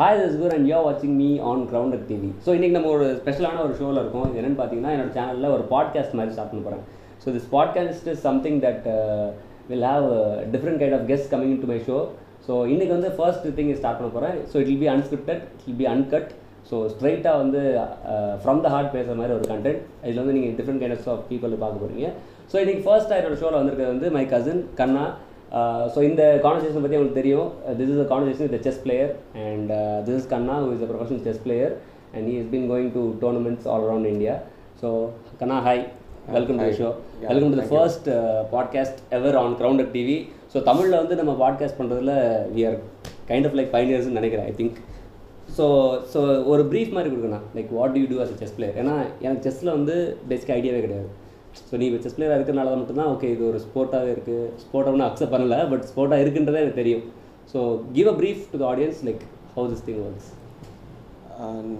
Hi this குர் and you வாட்சிங் me on Grounded TV so இன்றைக்கி நம்ம ஒரு ஸ்பெஷலான ஒரு ஷோவில் இருக்கும். இது என்னென்னு பார்த்தீங்கன்னா என்னோட சேனலில் ஒரு பாட்காஸ்ட் மாதிரி ஸ்டார்ட் பண்ண போகிறேன் so this podcast is something that will have different kind of guest coming to my show so இன்றைக்கி வந்து ஃபர்ஸ்ட் திங் ஸ்டார்ட் பண்ண போகிறேன் so it will be unscripted it will be uncut so ஸ்ட்ரைட்டாக வந்து from the heart பேசுகிற மாதிரி ஒரு content இதில் வந்து நீங்கள் டிஃப்ரெண்ட் கைண்ட்ஸ் ஆஃப் பீப்புள் பார்க்க போகிறீங்க ஸோ இன்றைக்கி ஃபர்ஸ்ட் என்னோட ஷோவில் வந்திருக்கிறது வந்து மை கசின் கண்ணா ஸோ இந்த கான்வர்சேஷன் பற்றி உங்களுக்கு தெரியும். This is a conversation with chess player and this is Kanna who is a professional chess player and he is been going to tournaments all around India so Kanna hi welcome to show welcome to the first podcast ever on Grounded TV so தமிழில் வந்து நம்ம podcast பண்ணுறதுல we are kind of like பைனியர்ஸ்னு நினைக்கிறேன் I think so so ஒரு brief மாதிரி கொடுக்கணும். Like what do you do as chess player ஏன்னா எனக்கு செஸ்ஸில் வந்து பேசிக் ஐடியாவே கிடையாது. ஸோ நீ செஸ் பிளேயர் இருக்கிறனால மட்டும்தான் ஓகே இது ஒரு ஸ்போர்ட்டாகவே இருக்குது ஸ்போர்ட்டாக ஒன்றும் அக்செப்ட் பண்ணல பட் ஸ்போர்ட்டாக இருக்குன்றதே எனக்கு தெரியும். So give a brief to the audience like how this thing works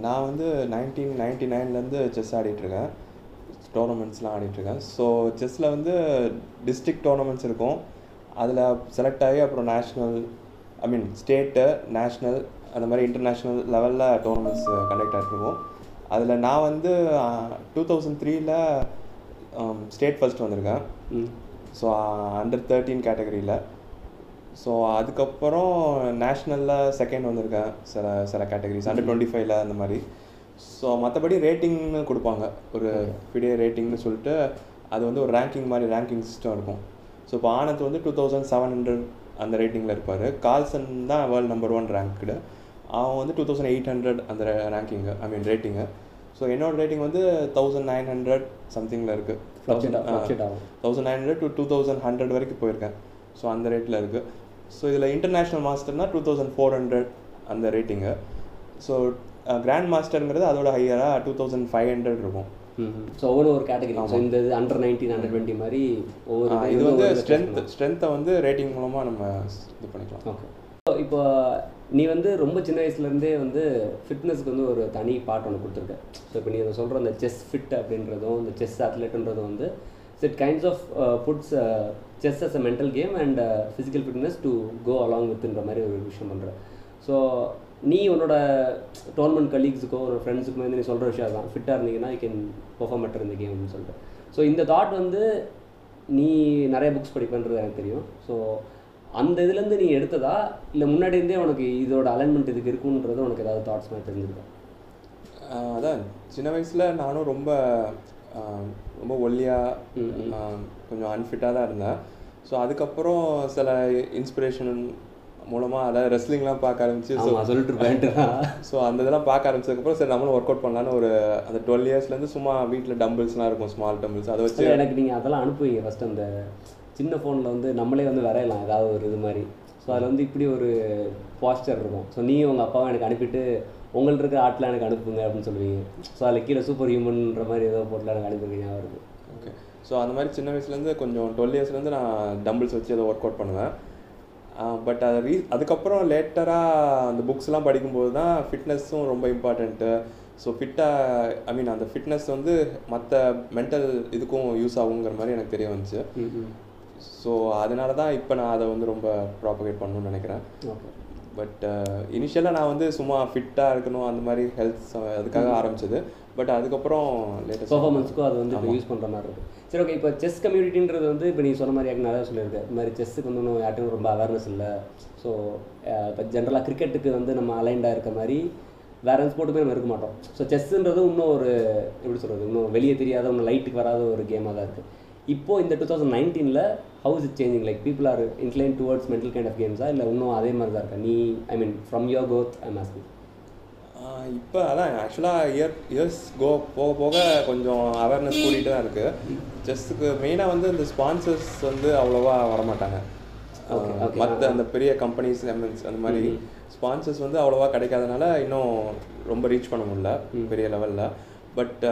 நான் வந்து நைன்டீன் நைன்டி நைன்லேருந்து செஸ் ஆடிட்டுருக்கேன் டோர்னமெண்ட்ஸ்லாம் ஆடிட்டுருக்கேன் ஸோ செஸ்ஸில் வந்து டிஸ்ட்ரிக்ட் டோர்னமெண்ட்ஸ் இருக்கும். அதில் செலக்ட் ஆகி அப்புறம் national I mean state national அந்த மாதிரி இன்டர்நேஷ்னல் லெவலில் டோர்னமெண்ட்ஸ் கண்டக்ட் ஆகிருக்கும் அதில் நான் வந்து டூ தௌசண்ட் த்ரீயில் ஸ்டேட் ஃபர்ஸ்ட் வந்திருக்கேன். ஸோ அண்டர் தேர்ட்டீன் கேட்டகரியில் ஸோ அதுக்கப்புறம் நேஷ்னலில் செகண்ட் வந்திருக்கேன். சில சில கேட்டகரிஸ் அண்டர் டுவெண்ட்டி ஃபைவ்ல அந்த மாதிரி. ஸோ மற்றபடி ரேட்டிங்னு கொடுப்பாங்க. ஒரு ஃபிடே ரேட்டிங்னு சொல்லிட்டு அது வந்து ஒரு ரேங்கிங் மாதிரி ரேங்கிங் சிஸ்டம் இருக்கும். ஸோ இப்போ ஆனந்த் வந்து டூ தௌசண்ட் செவன் ஹண்ட்ரட் அந்த ரேட்டிங்கில் இருப்பார். கால்சன் தான் வேர்ல்டு நம்பர் ஒன் ரேங்க்டு அவன் வந்து டூ தௌசண்ட் எயிட் ஹண்ட்ரட் அந்த ranking I mean rating so என்னோட ரேட்டிங் வந்து தௌசண்ட் நைன் ஹண்ட்ரட் சம்திங்கில் இருக்குது thousand nine hundred to two thousand hundred வரைக்கும் போயிருக்கேன். ஸோ அந்த ரேட்டில் இருக்குது ஸோ இதில் இன்டர்நேஷ்னல் மாஸ்டர்னா டூ தௌசண்ட் ஃபோர் ஹண்ட்ரட் அந்த ரேட்டிங்கு ஸோ கிராண்ட் மாஸ்டருங்கிறது அதோட ஹையராக டூ தௌசண்ட் ஃபைவ் ஹண்ட்ரட் இருக்கும். ஸோ ஒவ்வொரு ஒரு கேட்டகரி ஸோ இந்த இது அண்டர் நைன்டீன் அண்டர் டுவெண்ட்டி மாதிரி ஒவ்வொரு இது வந்து ஸ்ட்ரென்த் ஸ்ட்ரென்த்தை வந்து ரேட்டிங் மூலமாக நம்ம இது பண்ணிக்கலாம். ஓகே இப்போ நீ வந்து ரொம்ப சின்ன வயசுலேருந்தே வந்து ஃபிட்னஸ்க்கு வந்து ஒரு தனி பார்ட் ஒன்று கொடுத்துருக்க. ஸோ இப்போ நீ அதை சொல்கிற அந்த செஸ் ஃபிட் அப்படின்றதும் இந்த செஸ் அத்லெட்டுன்றதும் வந்து it kinds of puts chess as a mental game and physical fitness to go along வித்ன்ற மாதிரி ஒரு விஷயம் பண்ணுற ஸோ நீ உன்னோட டோர்னமெண்ட் கலீக்ஸுக்கோ ஒரு ஃப்ரெண்ட்ஸுக்குமே வந்து நீ சொல்கிற விஷயம் தான் ஃபிட்டாக இருந்தீங்கன்னா ஐ கேன் பெர்ஃபார்ம் பெட்டர் இந்த கேம் அப்படின்னு சொல்லிட்டு ஸோ இந்த தாட் வந்து நீ நிறைய புக்ஸ் படிப்பேன்றது எனக்கு தெரியும். ஸோ அந்த இதுலேருந்து நீ எடுத்ததா? இல்லை முன்னாடி இருந்தே உனக்கு இதோட அலைன்மெண்ட் இதுக்கு இருக்குன்றது உனக்கு ஏதாவது தாட்ஸ் மாதிரி தெரிஞ்சிருக்கா? அதான். சின்ன வயசில் நானும் ரொம்ப ரொம்ப ஒல்லியாக கொஞ்சம் அன்ஃபிட்டாக தான் இருந்தேன். ஸோ அதுக்கப்புறம் சில இன்ஸ்பிரேஷன் மூலமாக அதாவது ரெஸ்லிங்லாம் பார்க்க ஆரம்பிச்சு ஸோ சொல்லிட்டு ஸோ அந்த இதெல்லாம் பார்க்க ஆரம்பிச்சதுக்கப்புறம் சரி நம்மளும் ஒர்க் அவுட் பண்ணலான்னு ஒரு அந்த டுவெல் இயர்ஸ்லேருந்து சும்மா வீட்டில் டம்பிள்ஸ்லாம் இருக்கும் ஸ்மால் டம்பிள்ஸ் அதை வச்சு எனக்கு நீங்கள் அதெல்லாம் அனுப்புவீங்க ஃபஸ்ட் அந்த சின்ன ஃபோனில் வந்து நம்மளே வந்து வரையலாம் ஏதாவது ஒரு இது மாதிரி. ஸோ அதில் வந்து இப்படி ஒரு பாஸ்டர் இருக்கும். ஸோ நீ உங்கள் அப்பாவும் எனக்கு அனுப்பிட்டு உங்கள்ட்ட இருக்கிற ஆர்ட்லாம் எனக்கு அனுப்புங்க அப்படின்னு சொல்லுவீங்க. ஸோ அதில் கீழே சூப்பர் ஹியூமன்ற மாதிரி ஏதோ போட்டுலாம் எனக்கு அனுப்பிருக்கீங்க வருது ஓகே ஸோ அந்த மாதிரி சின்ன வயசுலேருந்து கொஞ்சம் டுவெல் இயர்ஸ்லேருந்து நான் டம்பிள்ஸ் வச்சு அதை ஒர்க் அவுட் பண்ணுவேன் பட் அது ரீ அதுக்கப்புறம் லேட்டராக அந்த புக்ஸ்லாம் படிக்கும்போது தான் ஃபிட்னஸும் ரொம்ப இம்பார்ட்டண்ட்டு ஸோ ஃபிட்டாக ஐ மீன் அந்த ஃபிட்னஸ் வந்து மற்ற மென்டல் இதுக்கும் யூஸ் ஆகுங்கிற மாதிரி எனக்கு தெரிய வந்துச்சு. ஸோ அதனால தான் இப்போ நான் அதை வந்து ரொம்ப ப்ராப்பகேட் பண்ணணும்னு நினைக்கிறேன். பட் இனிஷியலாக நான் வந்து சும்மா ஃபிட்டாக இருக்கணும் அந்த மாதிரி ஹெல்த் அதுக்காக ஆரம்பிச்சது. பட் அதுக்கப்புறம் லேட்டஸ்ட் பர்ஃபார்மன்ஸுக்கும் அது வந்து இப்போ யூஸ் பண்ணுற மாதிரி இருக்குது சரி ஓகே இப்போ செஸ் கம்யூனிட்டின்றது வந்து இப்போ நீ சொன்ன மாதிரி எனக்கு நிறையா சொல்லியிருக்கேன் இந்த மாதிரி செஸ்ஸுக்கு வந்து இன்னும் யார்ட்டும் ரொம்ப அவேர்னஸ் இல்லை. ஸோ இப்போ ஜென்ரலாக கிரிக்கெட்டுக்கு வந்து நம்ம அலைண்டாக இருக்க மாதிரி வேற எந்த ஸ்போர்ட்டுமே நம்ம இருக்க மாட்டோம். ஸோ செஸ்ஸுன்றது இன்னும் ஒரு எப்படி சொல்கிறது இன்னும் வெளியே தெரியாத இன்னும் லைட்டுக்கு வராத ஒரு கேமாக தான் இருக்குது இப்போ இந்த டூ தௌசண்ட் நைன்டீனில் how's it changing like people are incline towards mental kind of கேம்ஸா இல்லை இன்னும் அதே மாதிரி தான் இருக்கா? நீ ஐ மீன் ஃப்ரம் யோர் கோத் ஐ மாஸ்கிங் இப்போ அதான் ஆக்சுவலாக இயர் இயர்ஸ் கோ போக போக கொஞ்சம் அவேர்னஸ் கூட்டிகிட்டு தான் இருக்குது செஸ்ஸுக்கு மெயினாக வந்து இந்த ஸ்பான்சர்ஸ் வந்து அவ்வளோவா வரமாட்டாங்க. மற்ற அந்த பெரிய கம்பெனிஸ் எம்என்ஸ் அந்த மாதிரி ஸ்பான்சர்ஸ் வந்து அவ்வளோவா கிடைக்காதனால இன்னும் ரொம்ப ரீச் பண்ண முடியல பெரிய லெவலில் பட்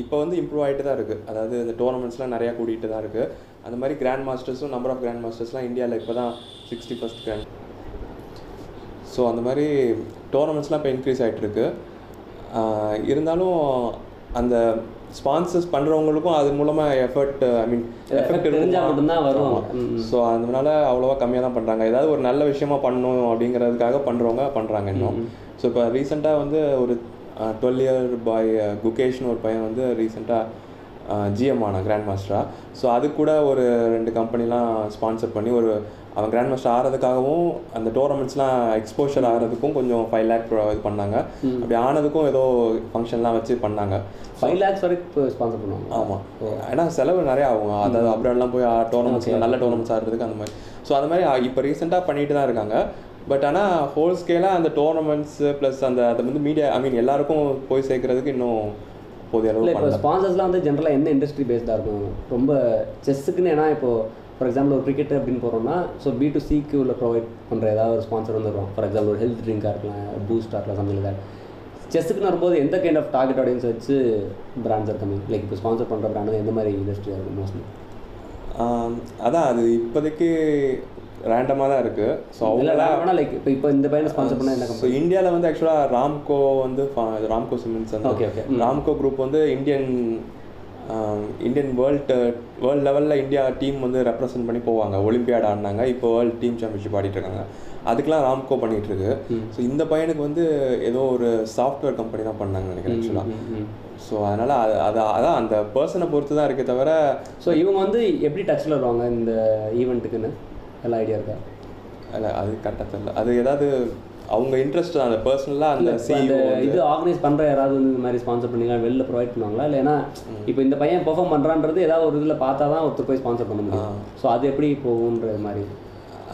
இப்போ வந்து இம்ப்ரூவ் ஆகிட்டு தான் இருக்குது அதாவது இந்த டோர்னமெண்ட்ஸ்லாம் நிறையா கூட்டிகிட்டு தான் இருக்குது அந்த மாதிரி கிராண்ட் மாஸ்டர்ஸும் நம்பர் ஆஃப் கிராண்ட் மாஸ்டர்ஸ்லாம் இந்தியாவில் இப்போ தான் சிக்ஸ்டி ஃபஸ்ட் கிராண்ட் ஸோ அந்த மாதிரி டோர்னமெண்ட்ஸ்லாம் இப்போ இன்க்ரீஸ் ஆகிட்டு இருக்கு. இருந்தாலும் அந்த ஸ்பான்சர்ஸ் பண்ணுறவங்களுக்கும் அது மூலமாக எஃபர்ட் ஐ மீன் தெரிஞ்சா மட்டும்தான் வரும். ஸோ அதனால அவ்வளோவா கம்மியாக தான் பண்ணுறாங்க ஏதாவது ஒரு நல்ல விஷயமா பண்ணணும் அப்படிங்கிறதுக்காக பண்ணுறவங்க பண்ணுறாங்க இன்னும். ஸோ இப்போ ரீசெண்டாக வந்து ஒரு டுவெல் இயர் பாய் குகேஷ்னு ஒரு பையன் வந்து ரீசெண்டாக ஜிஎம் ஆனான் கிராண்ட் மாஸ்டராக ஸோ அது கூட ஒரு ரெண்டு கம்பெனிலாம் ஸ்பான்சர் பண்ணி ஒரு அவன் கிராண்ட் மாஸ்டர் ஆகிறதுக்காகவும் அந்த டோர்னமெண்ட்ஸ்லாம் எக்ஸ்போஷர் ஆகிறதுக்கும் கொஞ்சம் ஃபைவ் லேக் இது பண்ணாங்க. அப்படி ஆனதுக்கும் ஏதோ ஃபங்க்ஷன்லாம் வச்சு பண்ணாங்க. ஃபைவ் லேக்ஸ் வரைக்கும் ஸ்பான்சர் பண்ணுவாங்க. ஆமாம் ஏன்னா செலவு நிறைய ஆகும் அதாவது அப்ராட்லாம் போய் டோர்னமெண்ட்ஸ் நல்ல டோர்னமெண்ட்ஸ் ஆடுறதுக்கு அந்த மாதிரி. ஸோ அந்த மாதிரி இப்போ ரீசெண்டாக பண்ணிட்டு தான் இருக்காங்க. பட் ஆனால் ஹோல் ஸ்கேலாக அந்த டோர்னமெண்ட்ஸ் ப்ளஸ் அந்த அதை வந்து மீடியா ஐ மீன் எல்லாருக்கும் போய் சேர்க்கறதுக்கு இன்னும் போதிய இல்லை அளவு இப்போ ஸ்பான்சர்ஸ்லாம் வந்து ஜென்ரலாக எந்த இண்டஸ்ட்ரி பேஸ்டாக இருக்கும்? ரொம்ப செஸ்ஸுக்குன்னு ஏன்னா இப்போ ஃபார் எக்ஸாம்பிள் ஒரு கிரிக்கெட் அப்படின்னு போகிறோம்னா ஸோ பி டு சிக்கு உள்ள ப்ரொவைட் பண்ணுற ஏதாவது ஒரு ஸ்பான்சர் வந்துடும் ஃபார் எக்ஸாம்பிள் ஒரு ஹெல்த் ட்ரிங்காக இருக்கலாம் பூஸ்டாக இருக்கலாம் சம்திங் தட் செஸ்ஸுக்குன்னு வரும்போது எந்த கைண்ட் ஆஃப் டார்கெட் ஆடியன்ஸ் வச்சு பிராண்ட்ஸ் இருக்காங்க லைக் இப்போ ஸ்பான்சர் பண்ணுற பிராண்ட் எந்த மாதிரி இண்டஸ்ட்ரியாக இருக்கும் மோஸ்ட்லி அதான் அது இப்போதைக்கு ரேண்டமாக தான் இருக்குது ஸோ இல்லை அவங்களா வேணா லைக் இப்போ இப்போ இந்த பையனை ஸ்பான்சர் பண்ணால் என்ன ஸோ இந்தியாவில் வந்து ஆக்சுவலாக ராம்கோ வந்து ராம்கோ சிமெண்ட்ஸ் வந்து Okay, okay. ராம்கோ குரூப் வந்து இந்தியன் இந்தியன் வேர்ல்டு வேர்ல்டு லெவலில் இந்தியா டீம் வந்து ரெப்ரசன்ட் பண்ணி போவாங்க. ஒலிம்பியாட் ஆடினாங்க. இப்போ வேர்ல்டு டீம் சாம்பியன்ஷிப் ஆடிட்டு இருக்காங்க அதுக்கெலாம் ராம்கோ பண்ணிட்டு இருக்கு ஸோ இந்த பையனுக்கு வந்து ஏதோ ஒரு சாஃப்ட்வேர் கம்பெனி தான் பண்ணாங்க நினைக்கிறேன் ஆக்சுவலாக ஸோ அதனால் அது அது அதான் அந்த பர்சனை பொறுத்து தான் இருக்கே தவிர ஸோ இவங்க வந்து எப்படி டச்சில் வருவாங்க இந்த ஈவெண்ட்டுக்குன்னு எல்லா ஐடியா இருக்கா? அல்ல அது கரெக்டாக தெரியல. அது ஏதாவது அவங்க இன்ட்ரெஸ்ட் அந்த பர்சனலாக அந்த இது ஆர்கனைஸ் பண்ற யாராவது வந்து இந்த மாதிரி ஸ்பான்சர் பண்ணீங்களா வெளில ப்ரொவைட் பண்ணுவாங்களா? இல்லை ஏன்னா இப்போ இந்த பையன் பெர்ஃபார்ம் பண்றான்றது ஏதாவது ஒரு இதில் பார்த்தா தான் ஒருத்தர் போய் ஸ்பான்சர் பண்ண முடியும். ஸோ அது எப்படி போகுன்ற மாதிரி?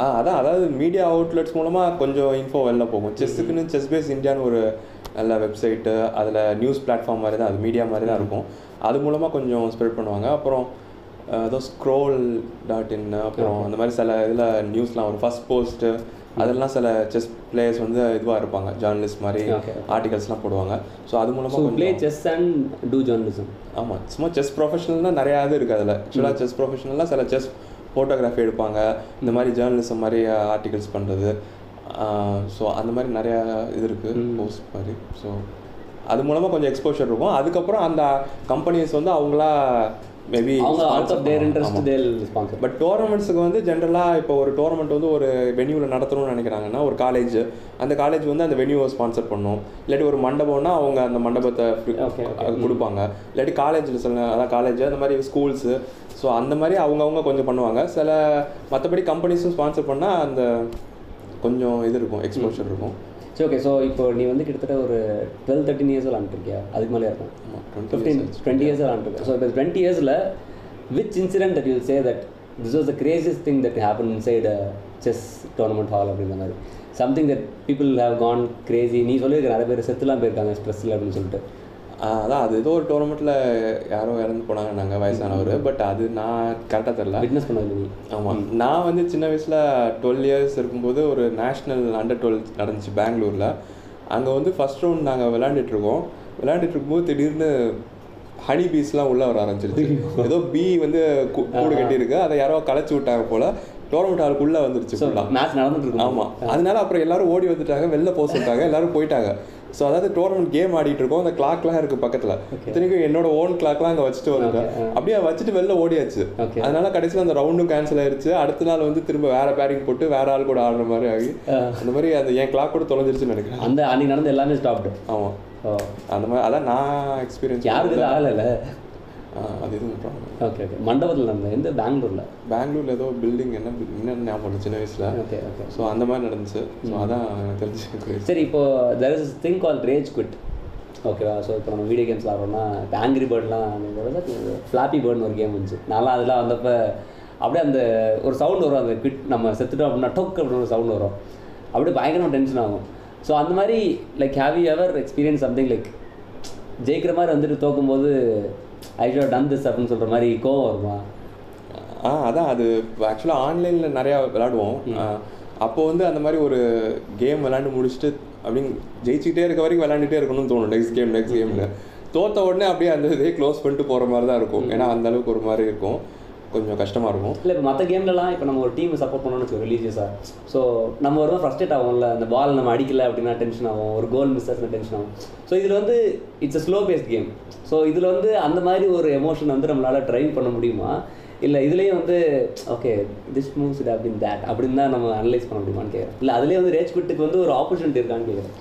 ஆ அதான் அதாவது மீடியா அவுட்லெட்ஸ் மூலமாக கொஞ்சம் இன்ஃபோ வெளில போகும். செஸ்ஸுக்குன்னு செஸ் பேஸ் இந்தியான்னு ஒரு நல்ல வெப்சைட்டு அதில் நியூஸ் பிளாட்ஃபார்ம் மாதிரி தான் அது மீடியா மாதிரி தான் இருக்கும். அது மூலமாக கொஞ்சம் ஸ்ப்ரெட் பண்ணுவாங்க. அப்புறம் ஏதோ ஸ்க்ரோல் டாட் இன் அப்புறம் அந்த மாதிரி சில இதில் நியூஸ்லாம் ஒரு ஃபஸ்ட் போஸ்ட்டு அதெல்லாம் சில செஸ் பிளேயர்ஸ் வந்து இதுவாக இருப்பாங்க. ஜேர்னலிஸ்ட் மாதிரி. ஆர்டிகல்ஸ்லாம் போடுவாங்க. ஸோ அது மூலமாக play chess and do journalism ஆமாம் சும்மா செஸ் ப்ரொஃபஷனல்னா நிறையா இது இருக்குது அதில். ஆக்சுவலாக செஸ் ப்ரொஃபஷனலாக சில செஸ் ஃபோட்டோகிராஃபி எடுப்பாங்க. இந்த மாதிரி ஜேர்னலிசம் மாதிரி ஆர்டிகல்ஸ் பண்ணுறது ஸோ அந்த மாதிரி நிறையா இது இருக்குது போஸ்ட் மாதிரி. ஸோ அது மூலமாக கொஞ்சம் எக்ஸ்போஷர் இருக்கும். அதுக்கப்புறம் அந்த கம்பெனிஸ் வந்து அவங்களா மேபி அவங்க out of their interest they'll sponsor but டோர்னமெண்ட்ஸுக்கு வந்து ஜென்ரலாக இப்போ ஒரு டோர்னமெண்ட் வந்து ஒரு வென்யூவில் நடத்தணும்னு நினைக்கிறாங்கன்னா ஒரு காலேஜ் அந்த காலேஜ் வந்து அந்த வென்யூவை ஸ்பான்சர் பண்ணும். இல்லாட்டி ஒரு மண்டபம்னா அவங்க அந்த மண்டபத்தை கொடுப்பாங்க. இல்லாட்டி காலேஜில் சில அதான் காலேஜ் அந்த மாதிரி ஸ்கூல்ஸு ஸோ அந்த மாதிரி அவங்கவுங்க கொஞ்சம் பண்ணுவாங்க. சில மற்றபடி கம்பெனிஸும் ஸ்பான்சர் பண்ணால் அந்த கொஞ்சம் இது இருக்கும் எக்ஸ்போஷர் இருக்கும். சரி ஓகே ஸோ இப்போ நீ வந்து கிட்டத்தட்ட ஒரு டுவெல் தேர்ட்டின் இயர்ஸ் விளாண்டுருக்கியா அதுக்கு மேலே இருக்கும். ஆமா, 20 ஃபிஃப்டீன் டுவெண்ட்டி இயர்ஸ் விளாண்டுருக்கேன் ஸோ இப்போ டுவெண்ட்டி இயர்ஸில் which incident that you say that this was the craziest thing that happen inside chess tournament hall அப்படின்ற மாதிரி? Something that people have gone crazy நீ சொல்லியிருக்க நிறைய பேர் செத்துலாம் போயிருக்காங்க ஸ்ட்ரெஸ்ஸில் அப்படின்னு சொல்லிட்டு. அதான் அது ஏதோ ஒரு டோர்னமெண்ட்டில் யாரோ இறந்து போனாங்க நாங்கள் வயசானவர் பட் அது நான் கரெக்டாக தெரில விட்னஸ் பண்ணது ஆமாம் நான் வந்து சின்ன வயசில் டுவெல் இயர்ஸ் இருக்கும்போது ஒரு நேஷ்னல் அண்டர் டுவெல் நடந்துச்சு பெங்களூரில். அங்கே வந்து ஃபர்ஸ்ட் ரவுண்ட் நாங்கள் விளையாண்டுட்டு இருக்கோம். விளையாண்டுட்டு இருக்கும்போது திடீர்னு ஹனி பீஸ்லாம் உள்ளே வர ஆரம்பிச்சிருச்சு. ஏதோ பீ வந்து கூடு கட்டியிருக்கு. அதை யாரோ களைச்சி விட்டாங்க போல். டோர்னமெண்ட் ஹாலுக்குள்ளே வந்துருச்சு மேட்ச் நடந்துட்டு ஆமாம் அதனால அப்புறம் எல்லாரும் ஓடி வந்துட்டாங்க. வெளில போக சொல்லிட்டாங்க. எல்லாரும் போயிட்டாங்க. ஸோ அதாவது டோர்னமெண்ட் கேம் ஆடிட்டு இருக்கோம். அந்த கிளாக்லாம் இருக்கு பக்கத்தில். இத்தனைக்கும் என்னோட ஓன் கிளாக்லாம் அங்கே வச்சுட்டு வந்துட்டேன் அப்படியே வச்சுட்டு வெளில ஓடியாச்சு. அதனால கடைசியில் அந்த ரவுண்டும் கேன்சல் ஆயிருச்சு. அடுத்த நாள் வந்து திரும்ப வேற பேரிங் போட்டு வேற ஆள் கூட ஆடுற மாதிரி ஆகி அந்த மாதிரி அந்த என் கிளாக் கூட தொலைஞ்சிருச்சுன்னு நினைக்கிறேன். அந்த அன்னைக்கு நடந்த எல்லாமே ஸ்டாப்டு ஆமாம் ஓ அந்த மாதிரி அதான் நான் எக்ஸ்பீரியன்ஸ் யாருக்கு ஆகலைல்ல அது எதுவும் ப்ராப்ளம் ஓகே ஓகே மண்டபத்தில் நடந்தது எந்த பெங்களூரில்? பெங்களூர்ல ஏதோ பில்டிங் என்ன என்னன்னு ஞாபகம் சின்ன வயசுல. ஓகே ஓகே ஸோ அந்த மாதிரி நடந்துச்சு. ஸோ அதான் எனக்கு தெரிஞ்சு சரி இப்போ there is thing call rage quit ஓகேவா ஸோ இப்போ நம்ம வீடியோ கேம்ஸ் ஆடுறோம்னா இப்போ ஆங்கிரி பேர்ட்லாம் ஃப்ளாப்பி பேர்ட்னு ஒரு கேம் இருந்துச்சு நான்லாம் அதெல்லாம் வந்தப்போ அப்படியே அந்த ஒரு சவுண்ட் வரும் அந்த குவிட் நம்ம செத்துட்டோம் அப்படின்னா டொக் அப்படின்னு ஒரு சவுண்ட் வரும். அப்படியே பயங்கரமாக டென்ஷன் ஆகும். ஸோ அந்த மாதிரி like have you ever experience something like ஜெயிக்கிற மாதிரி வந்துட்டு தோக்கும்போது ஐ ஷோ டன் திஸ் அப்படின்னு சொல்கிற மாதிரி கோவம் வருமா? ஆ அதான் அது ஆக்சுவலாக ஆன்லைனில் நிறையா விளாடுவோம். அப்போ வந்து அந்த மாதிரி ஒரு கேம் விளாண்டு முடிச்சுட்டு அப்படின்னு ஜெயிச்சுக்கிட்டே இருக்க வரைக்கும் விளாண்டுட்டே இருக்கணும்னு தோணும். நெக்ஸ்ட் கேம் நெக்ஸ்ட் கேம்னு தோத்த உடனே அப்படியே அந்த இதே க்ளோஸ் பண்ணிட்டு போகிற மாதிரி தான் இருக்கும். ஏன்னா அந்த அளவுக்கு ஒரு மாதிரி இருக்கும். கொஞ்சம் கஷ்டமாக இருக்கும். இல்லை இப்போ மற்ற கேம்லலாம் இப்போ நம்ம ஒரு டீம் சப்போர்ட் பண்ணணும்னு வச்சுக்கோ ரிலீஜியஸாக ஸோ நம்ம ஒரு ஃப்ரஸ்ட்ரேட் ஆகும்ல அந்த பால் நம்ம அடிக்கல அப்படின்னா டென்ஷன் ஆகும் ஒரு கோல் மிஸ் ஆச்சுன்னா டென்ஷன் ஆகும். ஸோ இதில் வந்து it's a slow paced game so இதில் வந்து அந்த மாதிரி ஒரு எமோஷன் வந்து நம்மளால் ட்ரைவ் பண்ண முடியுமா? இல்லை இதுலேயும் வந்து ஓகே திஸ் மூவ்ஸ் இட் அப்படின்னு தேட் அப்படின்னு தான் நம்ம அனலைஸ் பண்ண முடியுமான்னு கேட்குறேன் இல்லை அதுலேயே வந்து ரேஜ் குட்டுக்கு வந்து ஒரு ஆப்பர்ச்சுனிட்டி இருக்கான்னு கேட்குறேன்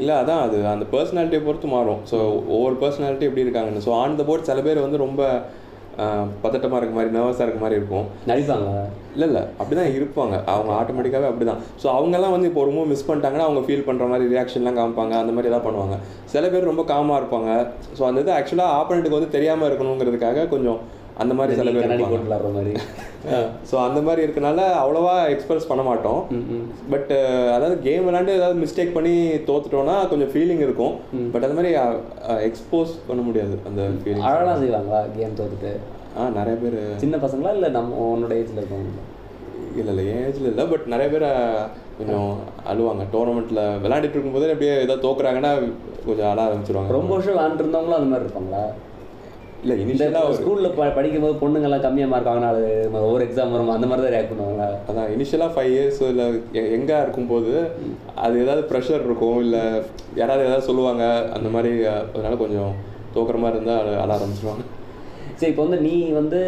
இல்லை அதான் அது. அந்த பர்சனாலிட்டியை பொறுத்து மாறும். ஸோ ஒவ்வொரு பர்சனாலிட்டி எப்படி இருக்காங்கன்னு. ஸோ ஆன் த போர்ட் சில பேர் வந்து ரொம்ப பதட்டமாக இருக்க மாதிரி நர்வஸாக இருக்க மாதிரி இருக்கும். நடிப்பாங்களா? இல்லை இல்லை. அப்படி தான் இருப்பாங்க. அவங்க ஆட்டோமேட்டிக்காகவே அப்படி தான் ஸோ அவங்கெல்லாம் வந்து இப்போ ஒரு மூவ் மிஸ் பண்ணிட்டாங்கன்னா அவங்க ஃபீல் பண்ணுற மாதிரி ரியாக்ஷன்லாம் காமிப்பாங்க. அந்த மாதிரி தான் பண்ணுவாங்க. சில பேர் ரொம்ப காமாக இருப்பாங்க. ஸோ அந்த இது ஆக்சுவலாக ஆப்போனண்ட்டுக்கு வந்து தெரியாமல் இருக்கணுங்கிறதுக்காக கொஞ்சம் அந்த மாதிரி சில பேர் மாதிரி. ஸோ அந்த மாதிரி இருக்கனால அவ்வளோவா எக்ஸ்பிரஸ் பண்ண மாட்டோம். பட் அதாவது கேம் விளாண்டு ஏதாவது மிஸ்டேக் பண்ணி தோத்துட்டோம்னா கொஞ்சம் ஃபீலிங் இருக்கும். பட் அது மாதிரி எக்ஸ்போஸ் பண்ண முடியாது அந்த ஃபீலிங் அழலாம் செய்வாங்களா கேம் தோத்துட்டு? ஆ நிறைய பேர் சின்ன பசங்களா இல்லை நம்ம உன்னோட ஏஜில் இருக்கவங்க? இல்லை இல்லை என் ஏஜில் இல்லை. பட் நிறைய பேர் கொஞ்சம் அழுவாங்க. டோர்னமெண்ட்டில் விளையாடிட்டு இருக்கும்போது அப்படியே ஏதாவது தோக்குறாங்கன்னா கொஞ்சம் அழ ஆரம்பிச்சிருவாங்க. ரொம்ப வருஷம் விளாண்டுருந்தவங்களும் அந்த மாதிரி இருப்பாங்க இல்லை இனிஷியலாக ஒரு ஸ்கூலில் ப படிக்கும்போது பொண்ணுங்கெல்லாம் கம்மியாக மார்க் வாங்கினா அது ஒவ்வொரு எக்ஸாம் வரும் அந்த மாதிரி தான் ரியாக்ட் பண்ணுவாங்க அதான் இனிஷியலாக ஃபைவ் இயர்ஸ் இல்லை எங்கே இருக்கும்போது அது ஏதாவது ப்ரெஷர் இருக்கும் இல்லை யாராவது ஏதாவது சொல்லுவாங்க அந்த மாதிரி அதனால கொஞ்சம் தோக்குற மாதிரி இருந்தால் அழ ஆரம்பிச்சிருவாங்க. சரி இப்போ வந்து நீ வந்து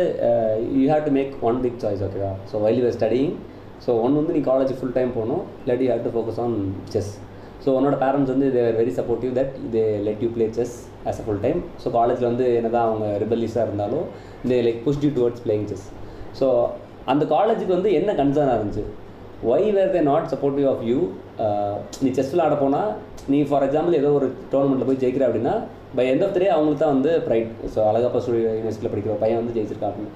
you have to make one big choice ஓகேவா so while you studying so ஒன்று வந்து நீ காலேஜ் ஃபுல் டைம் போகணும் இல்லாட்டி you have to focus on chess so உன்னோட பேரண்ட்ஸ் வந்து they very supportive that they let you play chess as a full time so காலேஜில் வந்து என்னதான் அவங்க ரிபல்லிஸாக இருந்தாலும் they like push you towards playing chess so அந்த காலேஜுக்கு வந்து என்ன கன்சர்னாக இருந்துச்சு? Why were they not supportive of you நீ செஸ் விளாட போனால் நீ ஃபார் எக்ஸாம்பிள் ஏதோ ஒரு டோர்னமெண்ட்டில் போய் ஜெயிக்கிற அப்படின்னா பை எண்ட் ஆஃப் டே அவங்களுக்கு தான் வந்து ப்ரைட் ஸோ அழகப்பா ஸ்டூடியோ யூனிவர்சிட்டியில் படிக்கிற பையன் வந்து ஜெயிச்சிருக்கா அப்படின்னு.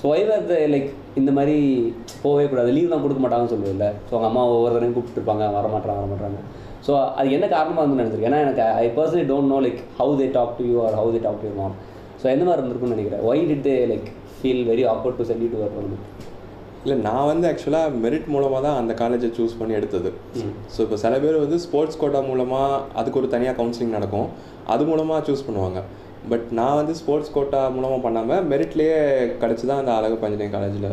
So why were the like இந்த மாதிரி போகவே கூடாது? லீவ் தான் கொடுக்க மாட்டாங்கன்னு சொல்லுவில்ல. ஸோ அவங்க அம்மா ஒவ்வொரு தடவையும் கூப்பிட்டுருப்பாங்க வரமாட்டாங்க வரமாட்டாங்க ஸோ அது என்ன காரணமாக இருந்து நினைச்சிருக்கேன். ஏன்னா எனக்கு I personally don't know like how they talk to you or how they talk to you mom so எந்த மாதிரி இருந்திருக்கும்னு நினைக்கிறேன். Why did they like feel very awkward to send you to work இல்லை நான் வந்து ஆக்சுவலாக மெரிட் மூலமாக தான் அந்த காலேஜை சூஸ் பண்ணி எடுத்தது. ஸோ இப்போ சில பேர் வந்து ஸ்போர்ட்ஸ் கோட்டா மூலமாக அதுக்கு ஒரு தனியாக கவுன்சிலிங் நடக்கும். அது மூலமாக சூஸ் பண்ணுவாங்க. பட் நான் வந்து ஸ்போர்ட்ஸ் கோட்டா மூலமாக பண்ணாமல் மெரிட்லேயே கிடச்சி தான் அந்த அழகு பஞ்சனியம் காலேஜில்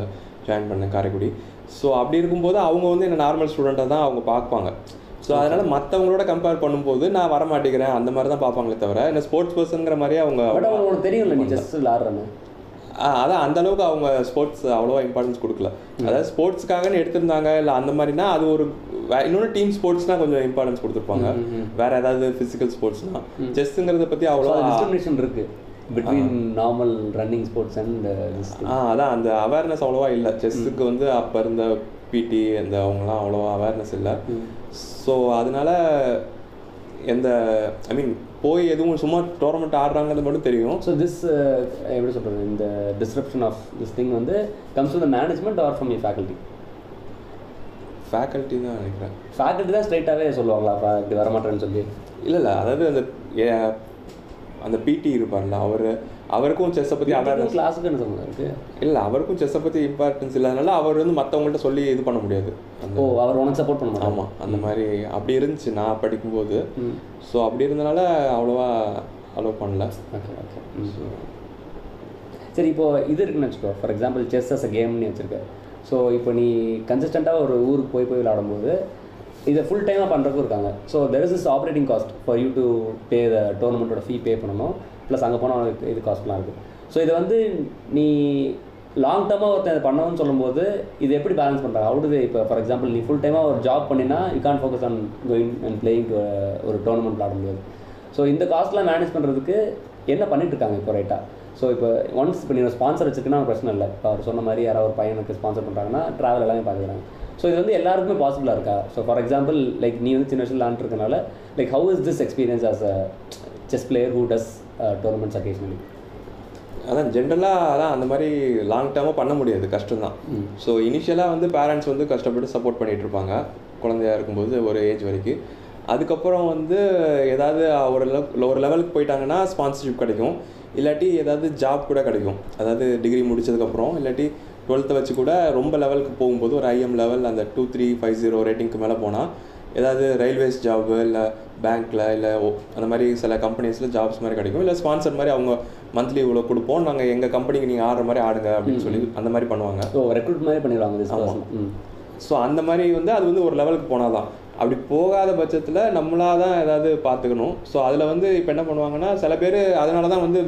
ஜாயின் பண்ணேன் காரைக்குடி. ஸோ அப்படி இருக்கும்போது அவங்க வந்து என்ன நார்மல் ஸ்டூடெண்ட்டாக தான் அவங்க பார்ப்பாங்க. ஸோ அதனால் மற்றவங்களோட கம்பேர் பண்ணும்போது நான் வர மாட்டேங்கிறேன் அந்த மாதிரி தான் பார்ப்பாங்களே தவிர என்ன ஸ்போர்ட்ஸ் பர்சனுங்கிற மாதிரியே அவங்க பட் அவங்க உனக்கு தெரியும்ல நீ செஸ் விளாட்றன்னு ஆ, அதான் அந்த அளவுக்கு அவங்க ஸ்போர்ட்ஸ் அவ்வளோவா இம்பார்ட்டன்ஸ் கொடுக்கல. அதாவது ஸ்போர்ட்ஸ்க்காகன்னு எடுத்திருந்தாங்க இல்லை அந்த மாதிரினா அது ஒரு இன்னொன்று டீம் ஸ்போர்ட்ஸ்னா கொஞ்சம் இம்பார்ட்டன்ஸ் கொடுத்துருப்பாங்க. வேற ஏதாவது ஃபிசிக்கல் ஸ்போர்ட்ஸ்னா செஸ்ஸுங்கிறத பற்றி அவ்வளோ டிஸ்கிரிமினேஷன் இருக்கு. Between normal running sports and uh அதான் அந்த அவேர்னஸ் அவ்வளோவா இல்லை. செஸ்ஸுக்கு வந்து அப்போ இருந்த பிடி அந்த அவங்களாம் அவ்வளோவா அவேர்னஸ் இல்லை. ஸோ அதனால எந்த ஐ மீன் போய் எதுவும் சும்மா டோர்னமெண்ட் ஆடுறாங்கிறது மட்டும் தெரியும். ஸோ திஸ் எப்படி சொல்கிறது இந்த டிஸ்கிரிப்ஷன் ஆஃப் திஸ் திங் வந்து comes to the management or from you faculty faculty தான் நினைக்கிறேன். ஃபேக்கல்ட்டி தான் ஸ்ட்ரைட்டாகவே சொல்லுவாங்களா? இப்படி வரமாட்டேன்னு சொல்லி. இல்லை இல்லை. அதாவது அந்த ஏ- அந்த பிடி இருப்பார்ல அவர் அவருக்கும் செஸ்ஸை பற்றி அவேர்னஸ் கிளாஸுக்கு என்ன சம்மந்தம் இல்லை அவருக்கும் செஸ்ஸை பற்றி இம்பார்ட்டன்ஸ் இல்லாதனால அவர் வந்து மற்றவங்கள்ட்ட சொல்லி இது பண்ண முடியாது. ஓ அவர் உனக்கு சப்போர்ட் பண்ண ஆமாம் அந்த மாதிரி அப்படி இருந்துச்சு நான் படிக்கும்போது. ஸோ அப்படி இருந்தனால அவ்வளோவா அலோவ் பண்ணல. ஓகே ஓகே சரி இப்போ இது இருக்குன்னு வச்சுக்கோ. For example chess as a கேம்னு வச்சுருக்க. ஸோ இப்போ நீ கன்சிஸ்டண்ட்டாக ஒரு ஊருக்கு போய் போய் விளாடும்போது இதை ஃபுல் டைமாக பண்ணுறதுக்கும் இருக்காங்க. So there is is operating cost for you to pay the டோர்னமெண்ட்டோட fee pay பண்ணணும். ப்ளஸ் அங்கே போனால் இது காஸ்ட்லாம் இருக்குது ஸோ இதை வந்து நீ லாங் டேர்மாக ஒருத்தன் இதை பண்ணணும்னு சொல்லும்போது இது எப்படி பேலன்ஸ் பண்ணுறாங்க அவுட் இப்போ ஃபார் எக்ஸாம்பிள் நீ ஃபுல் டைமாக ஒரு ஜாப் பண்ணினா you can focus on going and playing ஒரு டோர்னமெண்ட் விளாட முடியாது. ஸோ இந்த காஸ்ட்லாம் மேனேஜ் பண்ணுறதுக்கு என்ன பண்ணிட்டு இருக்காங்க இப்போ ரைட்டாக ஸோ இப்போ ஒன்ஸ் இப்போ நீங்கள் ஸ்பான்சர் வச்சுருக்குன்னா பிரச்சனை இல்லை. இப்போ அவர் சொன்ன மாதிரி யாராவது ஒரு பையனுக்கு ஸ்பான்சர் பண்ணுறாங்கன்னா ட்ராவல் எல்லாமே பார்த்துக்கிறாங்க ஸோ இது வந்து எல்லாருக்குமே பாசிபிளாக இருக்கா? ஸோ ஃபார் எக்ஸாம்பிள் லைக் நீ வந்து சின்ன வயசில் விளாண்டுருக்கனால like how is this experience as a chess player who does tournaments occasionally அதான் ஜென்ரலாக அதான் அந்த மாதிரி லாங் டேர்மாக பண்ண முடியாது. கஷ்டம்தான். ஸோ இனிஷியலாக வந்து பேரண்ட்ஸ் வந்து கஷ்டப்பட்டு சப்போர்ட் பண்ணிட்டு இருப்பாங்க. குழந்தையா இருக்கும்போது ஒரு ஏஜ் வரைக்கும். அதுக்கப்புறம் வந்து ஏதாவது ஒரு ஒரு லெவலுக்கு போயிட்டாங்கன்னா ஸ்பான்சர்ஷிப் கிடைக்கும். இல்லாட்டி ஏதாவது ஜாப் கூட கிடைக்கும். அதாவது டிகிரி முடிச்சதுக்கப்புறம் இல்லாட்டி டுவெல்த்தை வச்சு கூட ரொம்ப லெவலுக்கு போகும்போது ஒரு ஐஎம் லெவல் அந்த டூ த்ரீ ஃபைவ் ஜீரோ ரேட்டிங்க்கு மேலே போனால் ஏதாவது ரயில்வேஸ் ஜாபு இல்லை பேங்க்கில் இல்லை அந்த மாதிரி சில கம்பெனிஸில் ஜாப்ஸ் மாதிரி கிடைக்கும். இல்லை ஸ்பான்சர் மாதிரி அவங்க மந்த்லி இவ்வளோ கொடுப்போம். நாங்கள் எங்கள் கம்பெனிக்கு நீங்கள் ஆடுற மாதிரி ஆடுங்க அப்படின்னு சொல்லி அந்த மாதிரி பண்ணுவாங்க. ஸோ ரெக்ரூட் மாதிரி பண்ணிடுவாங்க ஸோ அந்த மாதிரி வந்து அது வந்து ஒரு லெவலுக்கு போனால் தான் அப்படி போகாத பட்சத்தில் நம்மளாக தான் ஏதாவது பார்த்துக்கணும். ஸோ அதில் வந்து இப்போ என்ன பண்ணுவாங்கன்னா சில பேர் அதனால தான் வந்து